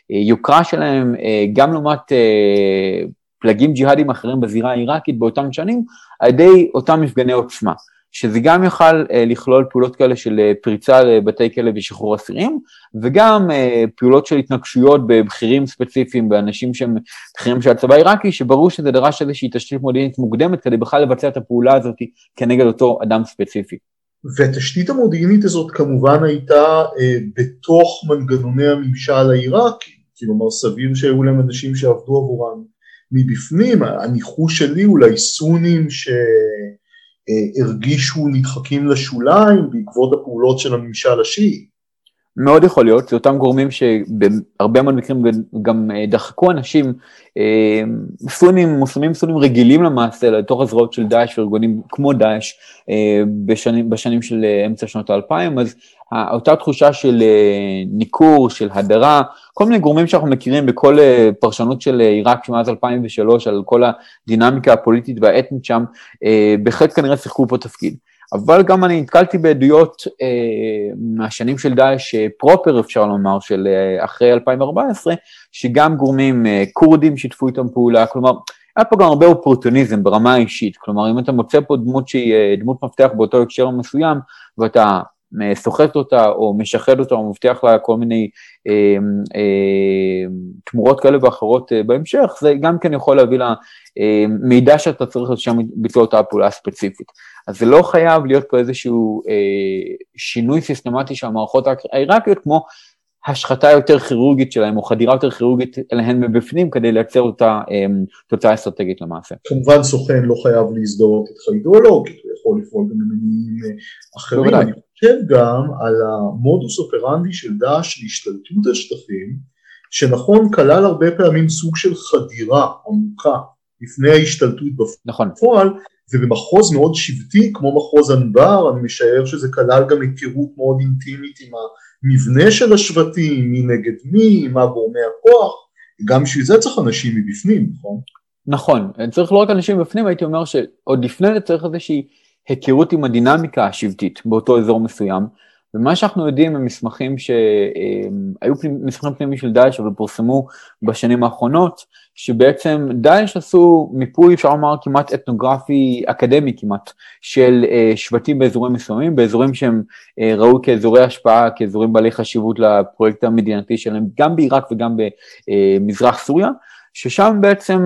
היוקרה שלהם, אה, גם לעומת אה, פלגים ג'יהאדים אחרים בזירה העיראקית באותם שנים, על ידי אותם מפגני עוצמה. שזה גם יוכל אה, לכלול פעולות כאלה של פריצה לבתי כלא ושחרור אסירים, וגם פעולות של התנגשויות בבכירים ספציפיים, באנשים שהם בכירים של הצבא העיראקי, שברור שזה דרש איזושהי תשתית מודיעינית מוקדמת כדי בכלל לבצע את הפעולה הזאת כנגד אותו אדם ספציפי. והתשתית המודיעינית הזאת כמובן הייתה אה, בתוך מנגנוני הממשל העיראקי, כלומר סביר שהיו להם אנשים שעבדו עבורם מבפנים, הניחוש שלי אולי סונים שהרגישו נדחקים לשוליים בעקבות הפעולות של הממשל השיעי. מאוד יכול להיות, זה אותם גורמים שבהרבה מאוד מקרים גם אה, דחקו אנשים אה, סונים, מוסלמים סונים רגילים למעשה לתוך הזרועות של דאעש וארגונים כמו דאעש אה, בשנים, בשנים של אמצע שנות האלפיים, אז אותה תחושה של ניכור, של הדרה, כל מיני גורמים שאנחנו מכירים בכל פרשנות של עיראק מאז 2003 על כל הדינמיקה הפוליטית והאתנית שם, בהחלט כנראה שיחקו פה תפקיד. אבל גם אני נתקלתי בעדויות אה, מהשנים של דאעש אה, פרופר אפשר לומר, של אה, אחרי 2014, שגם גורמים אה, כורדים שיתפו איתם פעולה, כלומר, היה פה גם הרבה אופורטוניזם ברמה האישית, כלומר אם אתה מוצא פה דמות שהיא אה, דמות מפתח באותו הקשר מסוים, ואתה אה, סוחט אותה או משחד אותה או מבטיח לה כל מיני אה, אה, תמורות כאלה ואחרות אה, בהמשך, זה גם כן יכול להביא למידע אה, שאתה צריך לשם ביצוע אותה פעולה ספציפית. אז זה לא חייב להיות פה איזשהו אה, שינוי סיסטמטי של המערכות העיראקיות, כמו השחתה יותר כירורגית שלהם, או חדירה יותר כירורגית אליהן מבפנים, כדי לייצר אותה אה, תוצאה אסטרטגית למעשה. כמובן סוכן לא חייב להזדהות את אידיאולוגית, הוא יכול לפעול במניעים אה, אחרים. חושב גם על המודוס אופרנדי של דאעש להשתלטות השטחים, שנכון כלל הרבה פעמים סוג של חדירה עמוקה לפני ההשתלטות נכון. בפועל, נכון. ובמחוז מאוד שבטי כמו מחוז אנבר, אני משער שזה כלל גם היכרות מאוד אינטימית עם המבנה של השבטים, מי נגד מי, מה גורמי הכוח, גם בשביל זה צריך אנשים מבפנים, נכון? נכון, צריך לא רק אנשים בפנים, הייתי אומר שעוד לפני זה צריך איזושהי היכרות עם הדינמיקה השבטית באותו אזור מסוים, ומה שאנחנו יודעים הם מסמכים שהיו מסמכים פנימיים של דאעש אבל פורסמו בשנים האחרונות, שבעצם דאעש עשו מיפוי אפשר לומר כמעט אתנוגרפי אקדמי כמעט של אה, שבטים באזורים מסוימים, באזורים שהם אה, ראו כאזורי השפעה, כאזורים בעלי חשיבות לפרויקט המדינתי שלהם, גם בעיראק וגם במזרח סוריה, ששם בעצם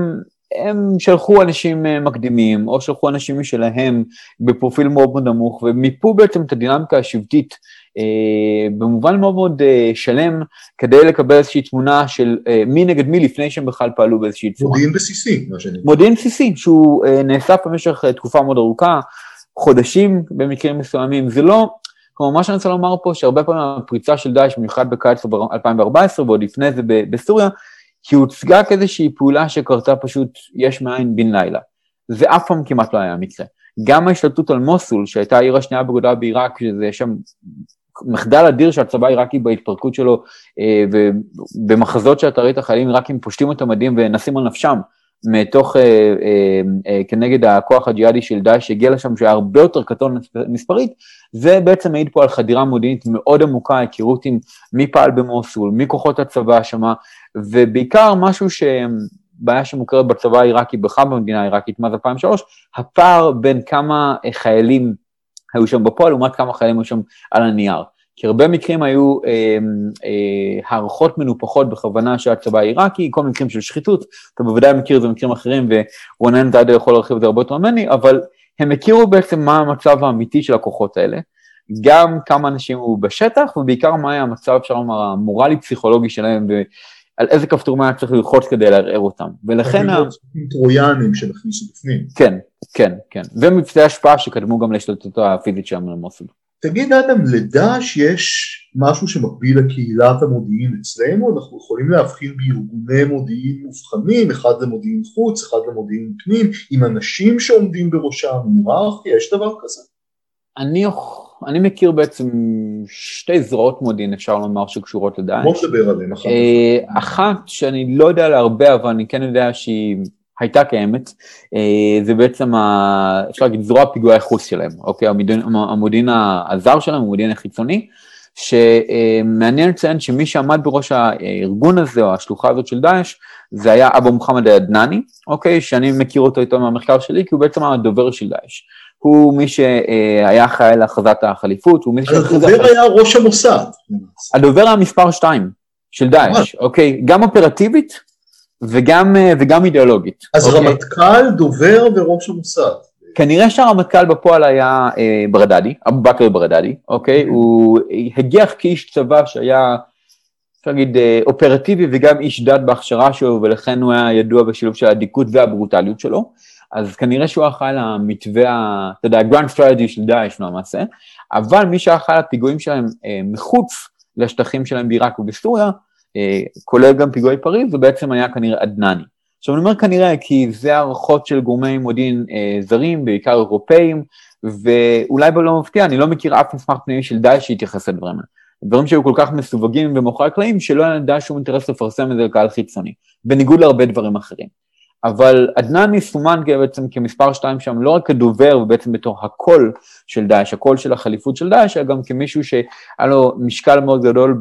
הם שלחו אנשים אה, מקדימים, או שלחו אנשים משלהם בפרופיל מאוד מאוד נמוך, ומיפו בעצם את הדינמיקה השבטית אה, במובן מאוד מאוד אה, שלם, כדי לקבל איזושהי תמונה של אה, מי נגד מי לפני שהם בכלל פעלו באיזושהי צורה. מודיעין בסיסי, מה שנקרא. מודיעין בסיסי, שהוא אה, נאסף במשך אה, תקופה מאוד ארוכה, חודשים במקרים מסוימים, זה לא... כלומר, מה שאני רוצה לומר פה, שהרבה פעמים הפריצה של דאעש, במיוחד בקיץ 2014 ועוד לפני זה בסוריה, היא הוצגה כאיזושהי פעולה שקרתה פשוט יש מאין בן לילה. זה אף פעם כמעט לא היה מקרה. גם ההשתלטות על מוסול, שהייתה העיר השנייה בגודלה בעיראק, שזה שם מחדל אדיר שהצבא העיראקי בהתפרקות שלו, אה, ובמחזות שאתה ראית חיילים עיראקים פושטים את המדים ונסים על נפשם, מתוך, אה, אה, אה, כנגד הכוח הג'יהאדי של דאעש שהגיע לשם, שהיה הרבה יותר קטון מספרית, זה בעצם מעיד פה על חדירה מודיעינית מאוד עמוקה, היכרות עם מי פעל במוסול, מי כוחות הצבא שמה, ובעיקר משהו ש... בעיה שמוכרת בצבא העיראקי, בכלל במדינה העיראקית מאז 2003, הפער בין כמה חיילים היו שם בפועל לעומת כמה חיילים היו שם על הנייר. כי הרבה מקרים היו אה, אה, הערכות מנופחות בכוונה של הצבא העיראקי, כל מקרים של שחיתות, אתה בוודאי מכיר את זה במקרים אחרים, ורונן דאדה יכול להרחיב את זה הרבה יותר ממני, אבל הם הכירו בעצם מה המצב האמיתי של הכוחות האלה, גם כמה אנשים היו בשטח, ובעיקר מה היה המצב, אפשר לומר, המורלי-פסיכולוגי שלהם, ועל איזה כפתור היה צריך ללחוץ כדי לערער אותם. ולכן... ה... טרויאנים שנכניסו בפנים. כן, כן, כן. ומבצעי השפעה שקדמו גם להשתלטות הפיזית שלהם למוסד. תגיד אדם, לדעש יש משהו שמקביל לקהילת המודיעין אצלנו? אנחנו יכולים להבחין בארגוני מודיעין מובחנים, אחד למודיעין חוץ, אחד למודיעין פנים, עם אנשים שעומדים בראשם, היררכיה, יש דבר כזה? אני, אני מכיר בעצם שתי זרועות מודיעין, אפשר לומר, שקשורות לדעש. בוא נדבר עליהן אחת. אה, אחת שאני לא יודע עליה הרבה, אבל אני כן יודע שהיא הייתה קיימת, אה, זה בעצם, ה, אפשר להגיד, זרוע פיגועי החוץ שלהם, אוקיי? המודיעין, המודיעין הזר שלהם, המודיעין החיצוני, שמעניין לציין שמי שעמד בראש הארגון הזה, או השלוחה הזאת של דאעש, זה היה אבו מוחמד אדנני, אוקיי? שאני מכיר אותו איתו מהמחקר שלי, כי הוא בעצם הדובר של דאעש. הוא מי שהיה אחראי להכרזת החליפות, הוא מי ש... הדובר היה ראש המוסד. הדובר היה מספר 2 של דאעש, אוקיי? גם אופרטיבית וגם, וגם אידיאולוגית. אז אוקיי? רמטכ"ל, דובר וראש המוסד. כנראה שהרמטכ"ל בפועל היה אה, ברדדי, אבו בכר ברדדי, אוקיי? הוא הגיח כאיש צבא שהיה, אפשר להגיד, אה, אופרטיבי וגם איש דת בהכשרה שלו, ולכן הוא היה ידוע בשילוב של האדיקות והברוטליות שלו. אז כנראה שהוא אחראי למתווה, אתה יודע, grand strategy של דאעש למעשה, אבל מי שאחראי לפיגועים שלהם אה, מחוץ לשטחים שלהם בעיראק ובסוריה, אה, כולל גם פיגועי פריז, זה בעצם היה כנראה עדנאני. עכשיו אני אומר כנראה כי זה הערכות של גורמי מודיעין אה, זרים, בעיקר אירופאים, ואולי בלא מפתיע, אני לא מכיר אף מסמך פנימי של דאעש שהתייחס לדברים האלה. דברים שהיו כל כך מסווגים ומאחורי הקלעים, שלא היה לדאעש שום אינטרס לפרסם את זה לקהל חיצוני, בניגוד להרבה דברים אחרים. אבל עדנאני סומן בעצם כמספר שתיים שם, לא רק כדובר ובעצם בתור הקול של דאעש, הקול של החליפות של דאעש, אלא גם כמישהו שהיה לו משקל מאוד גדול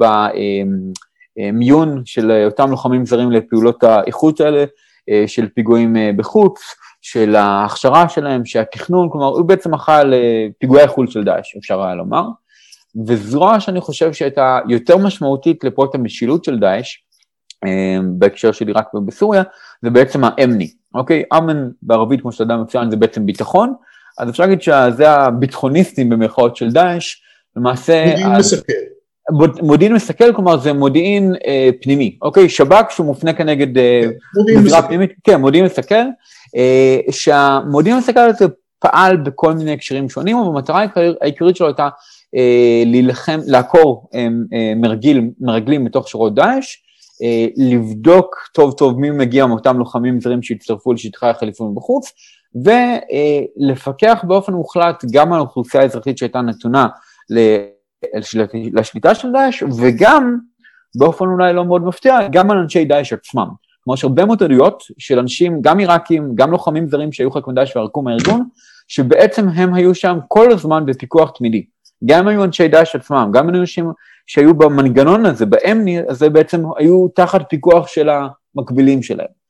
במיון של אותם לוחמים זרים לפעולות האיכות האלה, אה, של פיגועים אה, בחוץ, של ההכשרה שלהם, שהתכנון, כלומר הוא בעצם אכל אה, פיגועי החו"ל של דאעש, אפשר היה לומר. וזרוע שאני חושב שהייתה יותר משמעותית לפרויקט המשילות של דאעש, בהקשר של עיראק ובסוריה, זה בעצם האמני, אוקיי? אמן בערבית, כמו שאתה יודע מצוין, זה בעצם ביטחון, אז אפשר להגיד שזה הביטחוניסטים במירכאות של דאעש, למעשה... מודיעין מסכל. מודיעין מסכל, כלומר זה מודיעין אה, פנימי, אוקיי? שב"כ שהוא מופנה כנגד... אה, מודיעין מסכל. פנימית, כן, מודיעין מסכל, אה, שהמודיעין מסכל הזה פעל בכל מיני הקשרים שונים, אבל המטרה העיקרית שלו הייתה אה, להילחם, לעקור אה, אה, מרגיל, מרגלים מתוך שורות דאעש, אה, לבדוק טוב טוב מי מגיע מאותם לוחמים זרים שהצטרפו לשטחי החליפים בחוץ, ולפקח באופן מוחלט גם על האוכלוסייה האזרחית שהייתה נתונה לשליטה של דאעש, וגם, באופן אולי לא מאוד מפתיע, גם על אנשי דאעש עצמם. כלומר יש הרבה מאוד עדויות של אנשים, גם עיראקים, גם לוחמים זרים שהיו חלק מדאעש וערקו מהארגון, שבעצם הם היו שם כל הזמן בפיקוח תמידי. גם היו אנשי דאעש עצמם, גם אנשים שהיו במנגנון הזה, באמני הזה בעצם היו תחת פיקוח של המקבילים שלהם.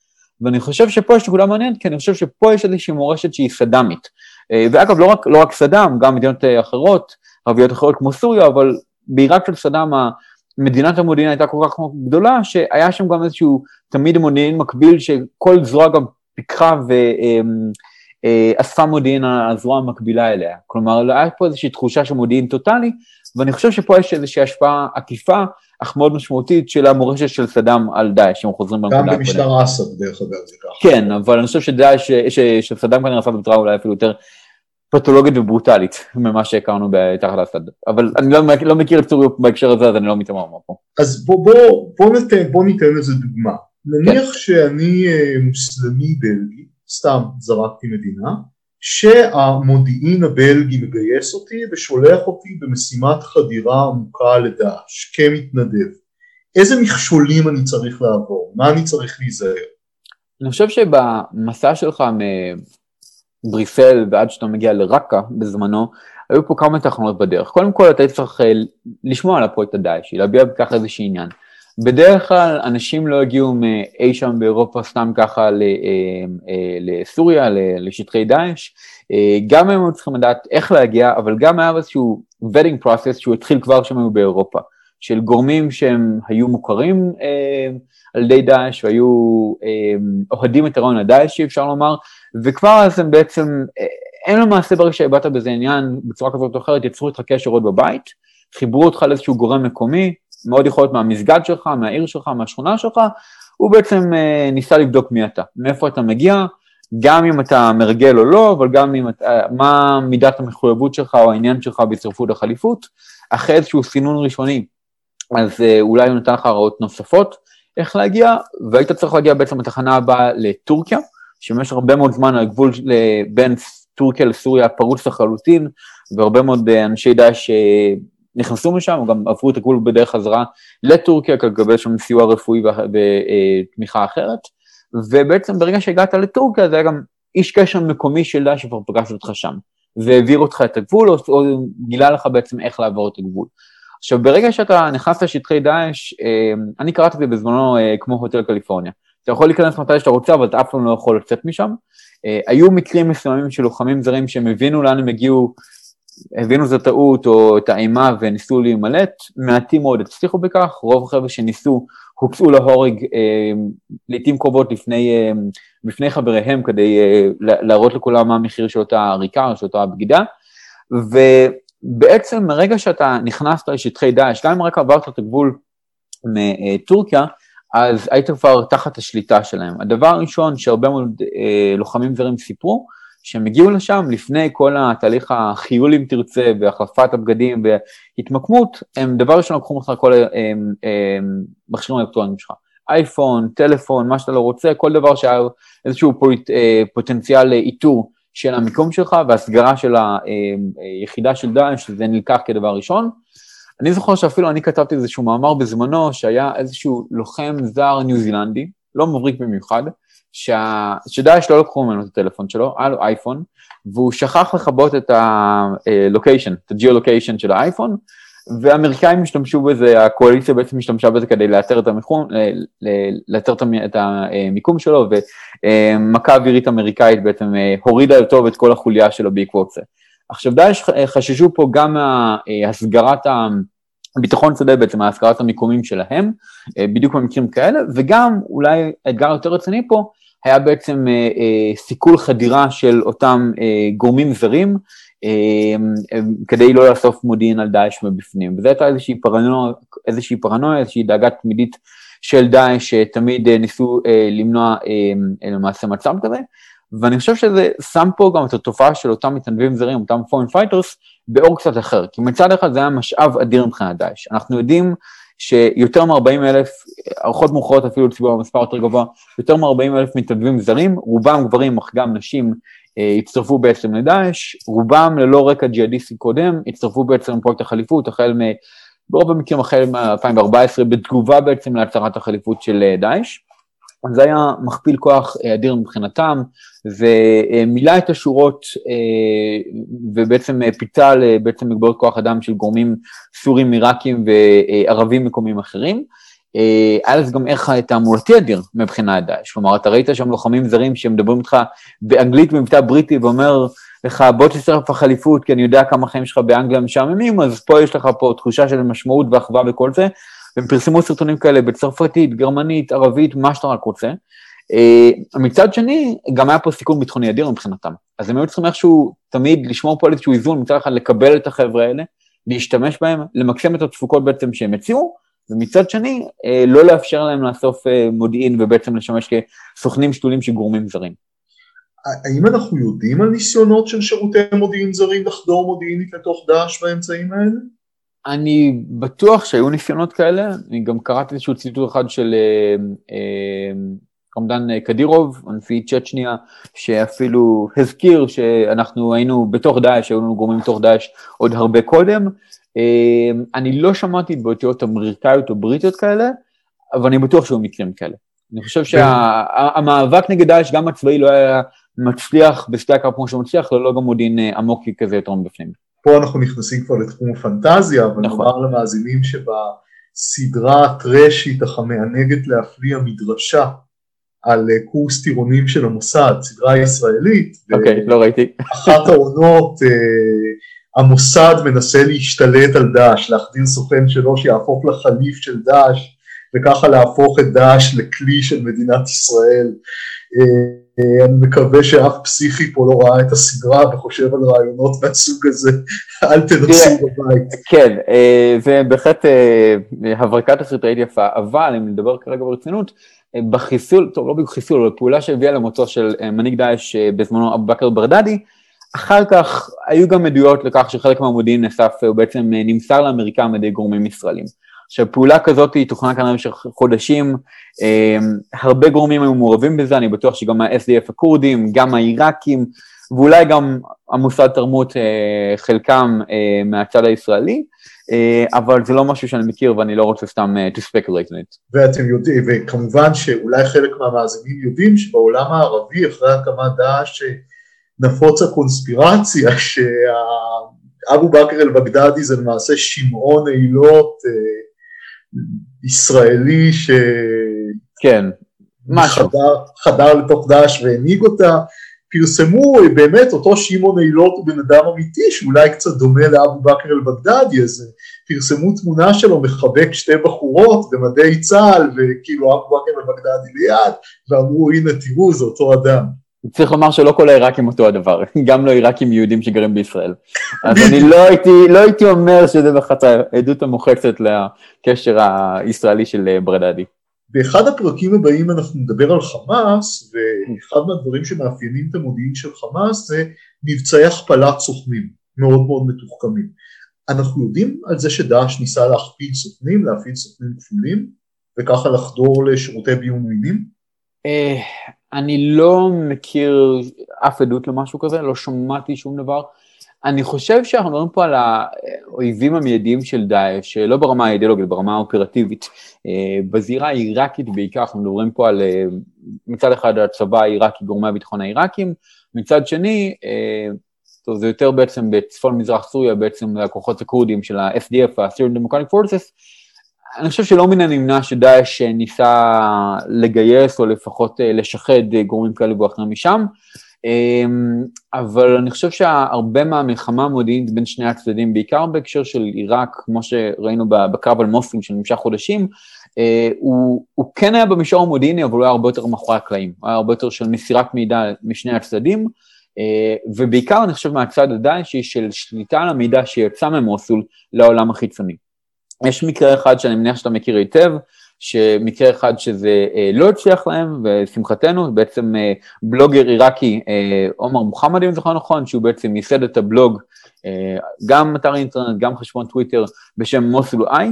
ואני חושב שפה יש נקודה מעניינת, כי אני חושב שפה יש איזושהי מורשת שהיא סדאמית. אה, ואגב, לא רק, לא רק סדאם, גם מדינות אה, אחרות, ערביות אחרות כמו סוריה, אבל בעיראק של סדאם מדינת המודיעין הייתה כל כך גדולה, שהיה שם גם איזשהו תמיד מודיעין מקביל, שכל זרוע גם פיקחה ואספה אה, מודיעין על הזרוע המקבילה אליה. כלומר, לא היה פה איזושהי תחושה של מודיעין טוטאלי, ואני חושב שפה יש איזושהי השפעה עקיפה, אך מאוד משמעותית, של המורשת של סדאם על דאעש, אם חוזרים הקודמת. גם במשטר אסד, דרך אגב, זה ככה. כן, אבל אני חושב שדאעש, שסדאם כנראה עשה בצורה אולי אפילו יותר פתולוגית וברוטלית ממה שהכרנו תחת אסד. אבל אני לא, לא מכיר את סוריה בהקשר הזה, אז אני לא מתאמר מה פה. אז בוא, בוא, בוא, ניתן, בוא ניתן איזה דוגמה. נניח כן. שאני אה, מוסלמי בלגי, סתם זרקתי מדינה, שהמודיעין הבלגי מגייס אותי ושולח אותי במשימת חדירה עמוקה לדאעש כמתנדב. איזה מכשולים אני צריך לעבור? מה אני צריך להיזהר? אני חושב שבמסע שלך מבריסל ועד שאתה מגיע לרקה בזמנו, היו פה כמה תחנות בדרך. קודם כל אתה צריך אה, לשמוע על הפרויקט הדאעשי, להביע בכך איזשהו עניין. בדרך כלל אנשים לא הגיעו מאי שם באירופה סתם ככה אה, אה, לסוריה, לשטחי דאעש, גם הם היו צריכים לדעת איך להגיע, אבל גם היה איזשהו vetting process שהוא התחיל כבר כשהם היו באירופה, של גורמים שהם היו מוכרים על ידי דאעש והיו אוהדים את הרעיון הדאעשי אפשר לומר, וכבר אז הם בעצם, הם למעשה ברגע שהבעת בזה עניין בצורה כזאת או אחרת, יצרו איתך קשר עוד בבית, חיברו אותך לאיזשהו גורם מקומי, מאוד יכול להיות מהמסגד שלך, מהעיר שלך, מהשכונה שלך, הוא בעצם אה, ניסה לבדוק מי אתה, מאיפה אתה מגיע, גם אם אתה מרגל או לא, אבל גם אם אתה, מה מידת המחויבות שלך או העניין שלך בהצטרפות לחליפות, אחרי איזשהו סינון ראשוני, אז אה, אולי הוא נתן לך הרעות נוספות איך להגיע, והיית צריך להגיע בעצם לתחנה הבאה לטורקיה, שבמשך הרבה מאוד זמן הגבול בין טורקיה לסוריה פרוץ לחלוטין, והרבה מאוד אה, אנשי דאעש אה, נכנסו משם, גם עברו את הגבול בדרך חזרה לטורקיה, כדי לקבל שם סיוע רפואי ותמיכה אחרת, ובעצם ברגע שהגעת לטורקיה זה היה גם איש קשר מקומי של דאעש שכבר פגש אותך שם, והעביר אותך את הגבול, או, או גילה לך בעצם איך לעבור את הגבול. עכשיו, ברגע שאתה נכנס לשטחי דאעש, אה, אני קראתי את זה בזמנו אה, כמו הוטל קליפורניה. אתה יכול להיכנס מתי שאתה רוצה, אבל אתה אף פעם לא יכול לצאת משם. אה, היו מקרים מסוימים של לוחמים זרים שהם הבינו לאן הם הגיעו הבינו זו טעות או את האימה וניסו להימלט, מעטים מאוד הצליחו בכך, רוב החבר'ה שניסו הוצאו להורג אה, לעיתים קרובות לפני, אה, לפני חבריהם כדי אה, להראות לכולם מה המחיר של אותה עריקה או של אותה בגידה, ובעצם מרגע שאתה נכנסת לשטחי דאעש, גם אם רק עברת את הגבול מטורקיה, אז היית כבר תחת השליטה שלהם. הדבר הראשון שהרבה מאוד אה, לוחמים זרים סיפרו, שהם הגיעו לשם לפני כל התהליך החיול אם תרצה והחלפת הבגדים והתמקמות, הם דבר ראשון לקחו ממך כל המכשירים האלקטרוניים שלך. אייפון, טלפון, מה שאתה לא רוצה, כל דבר שהיה איזשהו פוט, אה, פוטנציאל איתור של המיקום שלך והסגרה של היחידה של דאעש, שזה נלקח כדבר ראשון. אני זוכר שאפילו אני כתבתי איזשהו מאמר בזמנו, שהיה איזשהו לוחם זר ניו זילנדי, לא מבריק במיוחד, שה... שדאעש לא לקחו ממנו את הטלפון שלו, היה לו אייפון, והוא שכח לכבות את הלוקיישן, את הגיאו-לוקיישן של האייפון, והאמריקאים השתמשו בזה, הקואליציה בעצם השתמשה בזה כדי לאתר את, המיקום, לאתר את המיקום שלו, ומכה אווירית אמריקאית בעצם אה, הורידה אותו ואת כל החוליה שלו בעקבות זה. עכשיו דאעש חששו פה גם מהסגרת הביטחון שדה בעצם, מהסגרת המיקומים שלהם, אה, בדיוק במקרים כאלה, וגם אולי אתגר יותר רציני פה, היה בעצם אה, אה, סיכול חדירה של אותם אה, גורמים זרים, אה, אה, כדי לא לאסוף מודיעין על דאעש מבפנים. וזו הייתה איזושהי פרנויה, איזושהי פרנויה, איזושהי דאגה תמידית של דאעש, שתמיד אה, ניסו אה, למנוע אה, אה, למעשה מצב כזה. ואני חושב שזה שם פה גם את התופעה של אותם מתנדבים זרים, אותם foreign fighters, באור קצת אחר. כי מצד אחד זה היה משאב אדיר מבחינת דאעש. אנחנו יודעים שיותר מ-40 אלף, הערכות מאוחרות אפילו ינקבו במספר יותר גבוה, יותר מ-40 אלף מתנדבים זרים, רובם גברים אך גם נשים אה, הצטרפו בעצם לדאעש, רובם ללא רקע ג'יהאדיסטי קודם, הצטרפו בעצם לפרויקט החליפות, החל מ... ברוב המקרים החל מ-2014, בתגובה בעצם להצהרת החליפות של אה, דאעש. זה היה מכפיל כוח אדיר מבחינתם, ומילא את השורות ובעצם פיצל בעצם מגבלות כוח אדם של גורמים סורים, עיראקים וערבים מקומיים אחרים. היה לזה גם ערך תעמולתי אדיר מבחינת דאעש, כלומר אתה ראית שם לוחמים זרים שמדברים איתך באנגלית במבטא בריטי ואומר לך בוא תצטרף לחליפות כי אני יודע כמה חיים שלך באנגליה משעממים, אז פה יש לך פה תחושה של משמעות ואחווה וכל זה, והם פרסמו סרטונים כאלה בצרפתית, גרמנית, ערבית, מה שאתה רק רוצה. מצד שני, גם היה פה סיכון ביטחוני אדיר מבחינתם, אז הם היו צריכים איכשהו תמיד לשמור פה על איזשהו איזון, מצד אחד לקבל את החבר'ה האלה, להשתמש בהם, למקסם את התפוקות בעצם שהם הציעו, ומצד שני, אה, לא לאפשר להם לאסוף אה, מודיעין ובעצם לשמש כסוכנים שתולים של גורמים זרים. האם אנחנו יודעים על ניסיונות של שירותי מודיעין זרים לחדור מודיעינית לתוך דאעש באמצעים האלה? אני בטוח שהיו ניסיונות כאלה, אני גם קראתי איזשהו ציטוט אחד של רמדאן אה, קדירוב, הנשיא צ'צ'ניה, שאפילו הזכיר שאנחנו היינו בתוך דאעש, היו לנו גורמים בתוך דאעש עוד הרבה קודם, אני לא שמעתי התבטאויות אמריקאיות או בריטיות כאלה, אבל אני בטוח שהיו מקרים כאלה. אני חושב שהמאבק נגד דאעש, גם הצבאי, לא היה מצליח בשתי הקרב כמו שהוא מצליח, ללא גם מודיעין אה, עמוק כזה יותר מבפנים. פה אנחנו נכנסים כבר לתחום הפנטזיה, אבל נכון. נאמר למאזינים שבסדרה הטרשית אך המענגת להפליא המדרשה על אה, קורס טירונים של המוסד, סדרה ישראלית. אוקיי, okay, לא ראיתי. אחת העונות, אה, המוסד מנסה להשתלט על דאעש, להחדיר סוכן שלו שיהפוך לחליף של דאעש, וככה להפוך את דאעש לכלי של מדינת ישראל. אה, אני מקווה שאף פסיכי פה לא ראה את הסדרה וחושב על רעיונות מהסוג הזה, אל תנסו בבית. כן, אה, זה בהחלט אה, הברקת תסריטאית יפה, אבל אם נדבר כרגע ברצינות, בחיסול, טוב לא בדיוק חיסול, אבל פעולה שהביאה למוצאו של מנהיג דאעש בזמנו אבו בכר ברדדי, אחר כך היו גם עדויות לכך שחלק מהמודיעין נאסף, הוא בעצם נמסר לאמריקאים על ידי גורמים ישראלים. עכשיו פעולה כזאת היא תוכנה כנראה במשך חודשים, אמ, הרבה גורמים היו מעורבים בזה, אני בטוח שגם ה-SDF הכורדים, גם העיראקים, ואולי גם המוסד תרמות אה, חלקם אה, מהצד הישראלי, אה, אבל זה לא משהו שאני מכיר ואני לא רוצה סתם to speculate on it. ואתם יודעים, וכמובן שאולי חלק מהמאזינים יודעים שבעולם הערבי אחרי הקמת דאעש נפוץ הקונספירציה שאבו בכר אל-בגדדי זה למעשה שמעון אילות ישראלי ש... כן, משהו. חדר, חדר לתוך דאעש והנהיג אותה, פרסמו באמת אותו שמעון אילות הוא בן אדם אמיתי שאולי קצת דומה לאבו בכר אל-בגדדי, אז פרסמו תמונה שלו מחבק שתי בחורות במדי צה"ל וכאילו אבו בכר אל-בגדדי ליד ואמרו הנה תראו זה אותו אדם. צריך לומר שלא כל העיראקים אותו הדבר, גם לא עיראקים יהודים שגרים בישראל. אז אני לא הייתי, לא הייתי אומר שזה בחצי העדות המוחצת לקשר הישראלי של אה, ברדדי. באחד הפרקים הבאים אנחנו נדבר על חמאס, ואחד מהדברים שמאפיינים את המודיעין של חמאס זה מבצעי הכפלת סוכנים, מאוד מאוד מתוחכמים. אנחנו יודעים על זה שדאעש ניסה להכפיל סוכנים, להפעיל סוכנים כפולים, וככה לחדור לשירותי ביון מינים? אה, אני לא מכיר אף עדות למשהו כזה, לא שמעתי שום דבר. אני חושב שאנחנו מדברים פה על האויבים המיידיים של דאעש, לא ברמה האידיאולוגית, ברמה האופרטיבית. אה, בזירה העיראקית בעיקר, אנחנו מדברים פה על אה, מצד אחד הצבא העיראקי, גורמי הביטחון העיראקים, מצד שני, טוב, זה יותר בעצם בצפון מזרח סוריה, בעצם הכוחות הכורדים של ה-SDF, ה-Syrian Democratic Forces, אני חושב שלא מן הנמנע שדאעש ניסה לגייס או לפחות אה, לשחד אה, גורמים כאלה ואחרים משם, אמ, אבל אני חושב שהרבה מהמלחמה המודיעינית בין שני הצדדים, בעיקר בהקשר של עיראק, כמו שראינו בקרב על מוסלמים שנמשך חודשים, אה, הוא, הוא כן היה במישור המודיעיני, אבל הוא היה הרבה יותר מאחורי הקלעים, הוא היה הרבה יותר של מסירת מידע משני הצדדים, ובעיקר אני חושב מהצד הדאעשי של שליטה על המידע שיצא ממוסול לעולם החיצוני. יש מקרה אחד שאני מניח שאתה מכיר היטב, שמקרה אחד שזה אה, לא הצליח להם, ושמחתנו, בעצם אה, בלוגר עיראקי, אה, עומר מוחמד, אם זוכר נכון, שהוא בעצם ייסד את הבלוג, אה, גם אתר אינטרנט, גם חשבון טוויטר, בשם מוסול איי,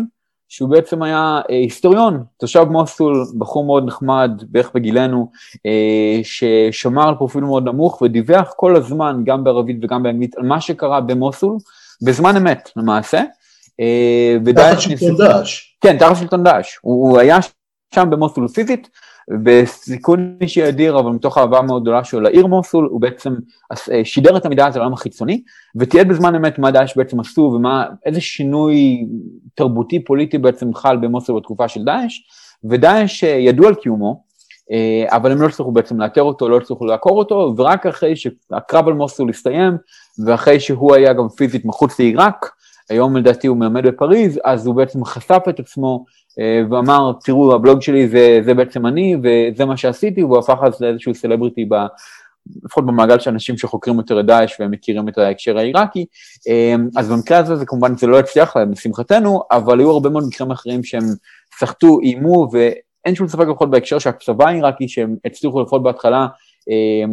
שהוא בעצם היה אה, היסטוריון, תושב מוסול, בחור מאוד נחמד, בערך בגילנו, אה, ששמר על פרופיל מאוד נמוך ודיווח כל הזמן, גם בערבית וגם באנגלית, על מה שקרה במוסול, בזמן אמת למעשה. אה, תחת שלטון דאעש. כן, תחת שלטון דאעש. הוא, היה שם במוסול פיזית, בסיכון אישי אדיר, אבל מתוך אהבה מאוד גדולה שלו לעיר מוסול, הוא בעצם אה, שידר את המידע הזה לעולם החיצוני, ותיעד בזמן אמת מה דאעש בעצם עשו ומה, איזה שינוי תרבותי פוליטי בעצם חל במוסול בתקופה של דאעש, ודאעש אה, ידוע על קיומו, אה, אבל הם לא הצליחו בעצם לאתר אותו, לא הצליחו לעקור אותו, ורק אחרי שהקרב על מוסול הסתיים, ואחרי שהוא היה גם פיזית מחוץ לעיראק, היום לדעתי הוא מלמד בפריז, אז הוא בעצם חשף את עצמו אה, ואמר, תראו, הבלוג שלי זה, זה בעצם אני, וזה מה שעשיתי, והוא הפך אז לאיזשהו סלבריטי, ב, לפחות במעגל של אנשים שחוקרים יותר את דאעש והם מכירים את ההקשר העיראקי. אה, אז במקרה הזה זה כמובן, זה לא הצליח להם, לשמחתנו, אבל היו הרבה מאוד מקרים אחרים שהם סחטו, איימו, ואין שום ספק לפחות בהקשר של הצבא העיראקי, שהם הצליחו לפחות בהתחלה, אה,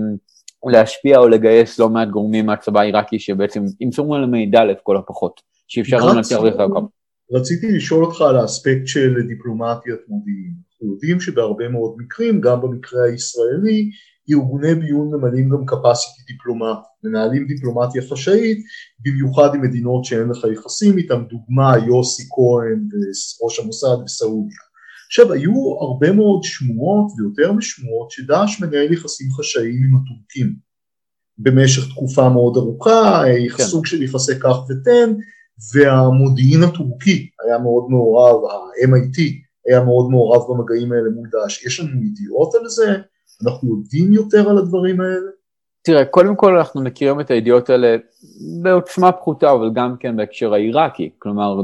להשפיע או לגייס לא מעט גורמים מהצבא העיראקי שבעצם ימסרו להם מידע לכל הפחות, שאפשר להצליח דרך הקו. רציתי לשאול אותך על האספקט של דיפלומטיית מודיעין. אנחנו יודעים שבהרבה מאוד מקרים, גם במקרה הישראלי, ארגוני ביון ממלאים גם capacity דיפלומט, מנהלים דיפלומטיה חשאית, במיוחד עם מדינות שאין לך יחסים איתן, דוגמה יוסי כהן וראש המוסד בסעודיה. עכשיו היו הרבה מאוד שמועות ויותר משמועות שדאעש מנהל יחסים חשאיים עם הטורקים במשך תקופה מאוד ארוכה, כן. סוג של יחסי כך ותן, והמודיעין הטורקי היה מאוד מעורב, ה-MIT היה מאוד מעורב במגעים האלה מול דאעש. יש לנו ידיעות על זה? אנחנו יודעים יותר על הדברים האלה? תראה, קודם כל אנחנו מכירים את הידיעות האלה בעוצמה פחותה, אבל גם כן בהקשר העיראקי. כלומר,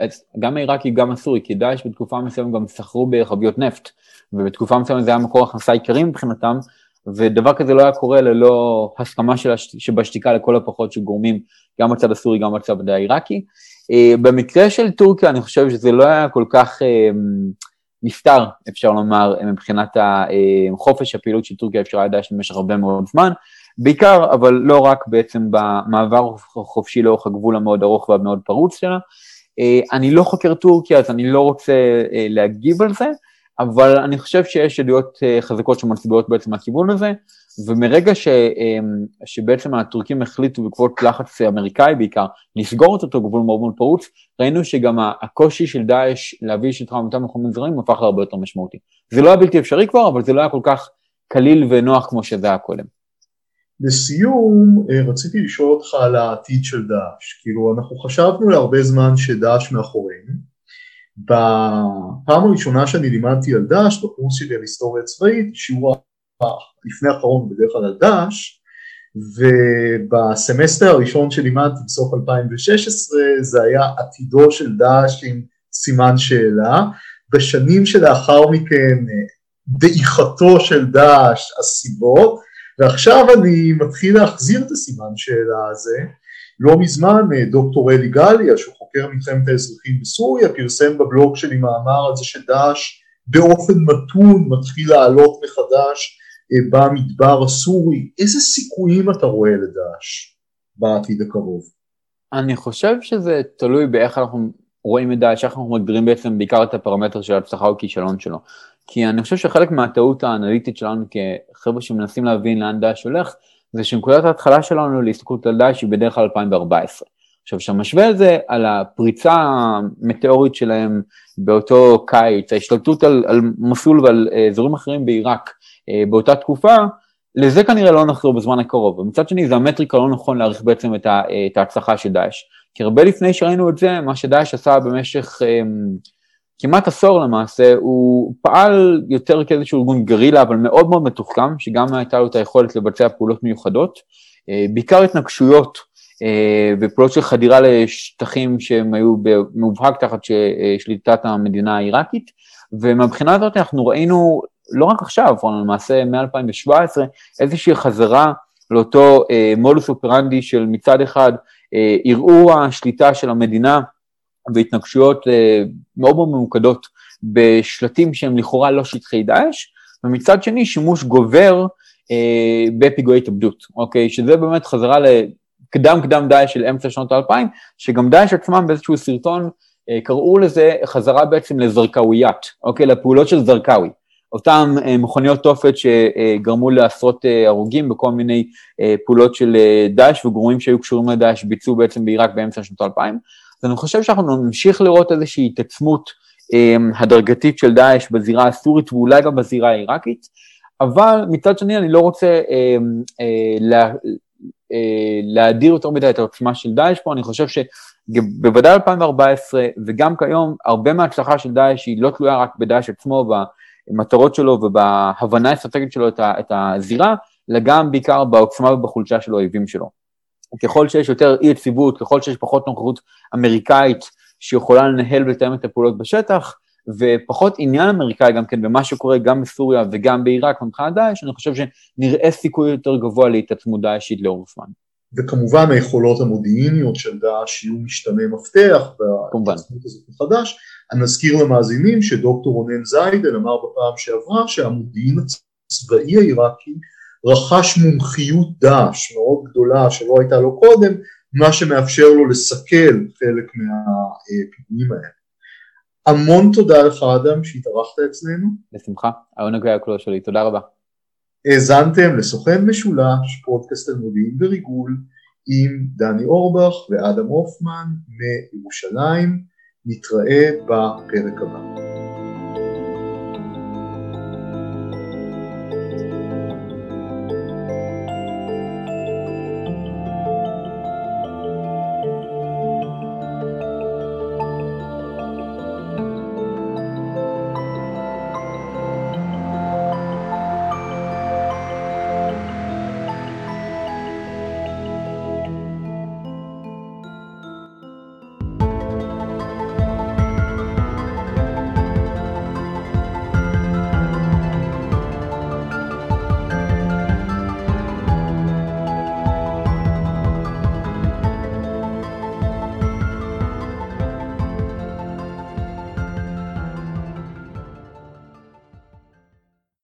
אה, גם העיראקי, גם הסורי, כי דאעש בתקופה מסוימת גם סחרו בחביות נפט, ובתקופה מסוימת זה היה מקור הכנסה עיקרי מבחינתם, ודבר כזה לא היה קורה ללא הסכמה של הש... שבשתיקה לכל הפחות של גורמים, גם בצד הסורי, גם בצד העיראקי. Uh, במקרה של טורקיה, אני חושב שזה לא היה כל כך uh, נסתר, אפשר לומר, מבחינת חופש הפעילות של טורקיה, אפשר לדעת במשך הרבה מאוד זמן. בעיקר, אבל לא רק בעצם במעבר חופשי לאורך הגבול המאוד ארוך והמאוד פרוץ שלה. אני לא חוקר טורקיה, אז אני לא רוצה להגיב על זה, אבל אני חושב שיש עדויות אה, חזקות שמצביעות בעצם מהכיוון הזה, ומרגע ש, אמ, שבעצם הטורקים החליטו בעקבות לחץ אמריקאי בעיקר, לסגור את אותו גבול מאוד מאוד פרוץ, ראינו שגם הקושי של דאעש להביא את אותם מחומים זרים הפך להרבה יותר משמעותי. זה לא היה בלתי אפשרי כבר, אבל זה לא היה כל כך קליל ונוח כמו שזה היה קודם. לסיום, אה, רציתי לשאול אותך על העתיד של דאעש. כאילו, אנחנו חשבנו להרבה זמן שדאעש מאחורינו, בפעם הראשונה שאני לימדתי על דאעש, בקורס שלי על היסטוריה צבאית, שיעור לפני האחרון בדרך כלל על דאעש, ובסמסטר הראשון שלימדתי בסוף 2016 זה היה עתידו של דאעש עם סימן שאלה, בשנים שלאחר מכן דעיכתו של דאעש הסיבות, ועכשיו אני מתחיל להחזיר את הסימן שאלה הזה, לא מזמן דוקטור אלי גליה שהוא חוקר מלחמת האזרחים בסוריה פרסם בבלוג שלי מאמר על זה שדאעש באופן מתון מתחיל לעלות מחדש אה, במדבר הסורי, איזה סיכויים אתה רואה לדאעש בעתיד הקרוב? אני חושב שזה תלוי באיך אנחנו רואים את דאעש, איך אנחנו מגדירים בעצם בעיקר את הפרמטר של הצלחה או כישלון שלו. כי אני חושב שחלק מהטעות האנליטית שלנו כחבר'ה שמנסים להבין לאן דאעש הולך, זה שנקודת ההתחלה שלנו להסתכלות על דאעש היא בדרך כלל 2014. עכשיו, כשאתה משווה את זה על הפריצה המטאורית שלהם באותו קיץ, ההשתלטות על, על מסלול ועל אה, אזורים אחרים בעיראק אה, באותה תקופה, לזה כנראה לא נחזור בזמן הקרוב. ומצד שני, זה המטריקה לא נכון להעריך בעצם את, אה, את ההצלחה של דאעש. כי הרבה לפני שראינו את זה, מה שדאעש עשה במשך כמעט עשור למעשה, הוא פעל יותר כאיזשהו ארגון גרילה, אבל מאוד מאוד מתוחכם, שגם הייתה לו את היכולת לבצע פעולות מיוחדות, בעיקר התנגשויות ופעולות של חדירה לשטחים שהם היו במובהק תחת אה, שליטת המדינה העיראקית, ומבחינה הזאת אנחנו ראינו, לא רק עכשיו, אבל למעשה מ-2017, איזושהי חזרה לאותו מודוס אופרנדי של מצד אחד ערעור השליטה של המדינה והתנגשויות אה, מאוד מאוד ממוקדות בשלטים שהם לכאורה לא שטחי דאעש, ומצד שני שימוש גובר אה, בפיגועי התאבדות, אוקיי? שזה באמת חזרה לקדם קדם דאעש של אמצע שנות האלפיים, שגם דאעש עצמם באיזשהו סרטון אה, קראו לזה חזרה בעצם לזרקאוויית, אוקיי? לפעולות של זרקאווי. אותן אה, מכוניות תופת שגרמו לעשרות אה, הרוגים בכל מיני אה, פעולות של אה, דאעש וגורמים שהיו קשורים לדאעש ביצעו בעצם בעיראק באמצע שנות האלפיים. אז אני חושב שאנחנו נמשיך לראות איזושהי התעצמות הדרגתית של דאעש בזירה הסורית ואולי גם בזירה העיראקית, אבל מצד שני אני לא רוצה לה, להדיר יותר מדי את העוצמה של דאעש פה, אני חושב שבוודאי 2014 וגם כיום, הרבה מההצלחה של דאעש היא לא תלויה רק בדאעש עצמו, במטרות שלו ובהבנה האסטרטגית שלו את הזירה, אלא גם בעיקר בעוצמה ובחולשה של האויבים שלו. ככל שיש יותר אי יציבות, ככל שיש פחות נוכחות אמריקאית שיכולה לנהל ולתאם את הפעולות בשטח, ופחות עניין אמריקאי גם כן במה שקורה גם בסוריה וגם בעיראק מבחינת דאעש, אני חושב שנראה סיכוי יותר גבוה להתעצמות דאעשית לאורך זמן. וכמובן היכולות המודיעיניות של דאעש יהיו משתנה מפתח בהתעצמות הזאת מחדש. אני נזכיר למאזינים שדוקטור רונן זיידן אמר בפעם שעברה שהמודיעין הצבאי העיראקי רכש מומחיות דאעש מאוד גדולה שלא הייתה לו קודם, מה שמאפשר לו לסכל חלק מהפיגועים האלה. המון תודה לך אדם שהתארחת אצלנו. בשמחה, העונג היה כולו שלי, תודה רבה. האזנתם לסוכן משולש, פודקאסט על מודיעין וריגול, עם דני אורבך ואדם הופמן מירושלים. נתראה בפרק הבא.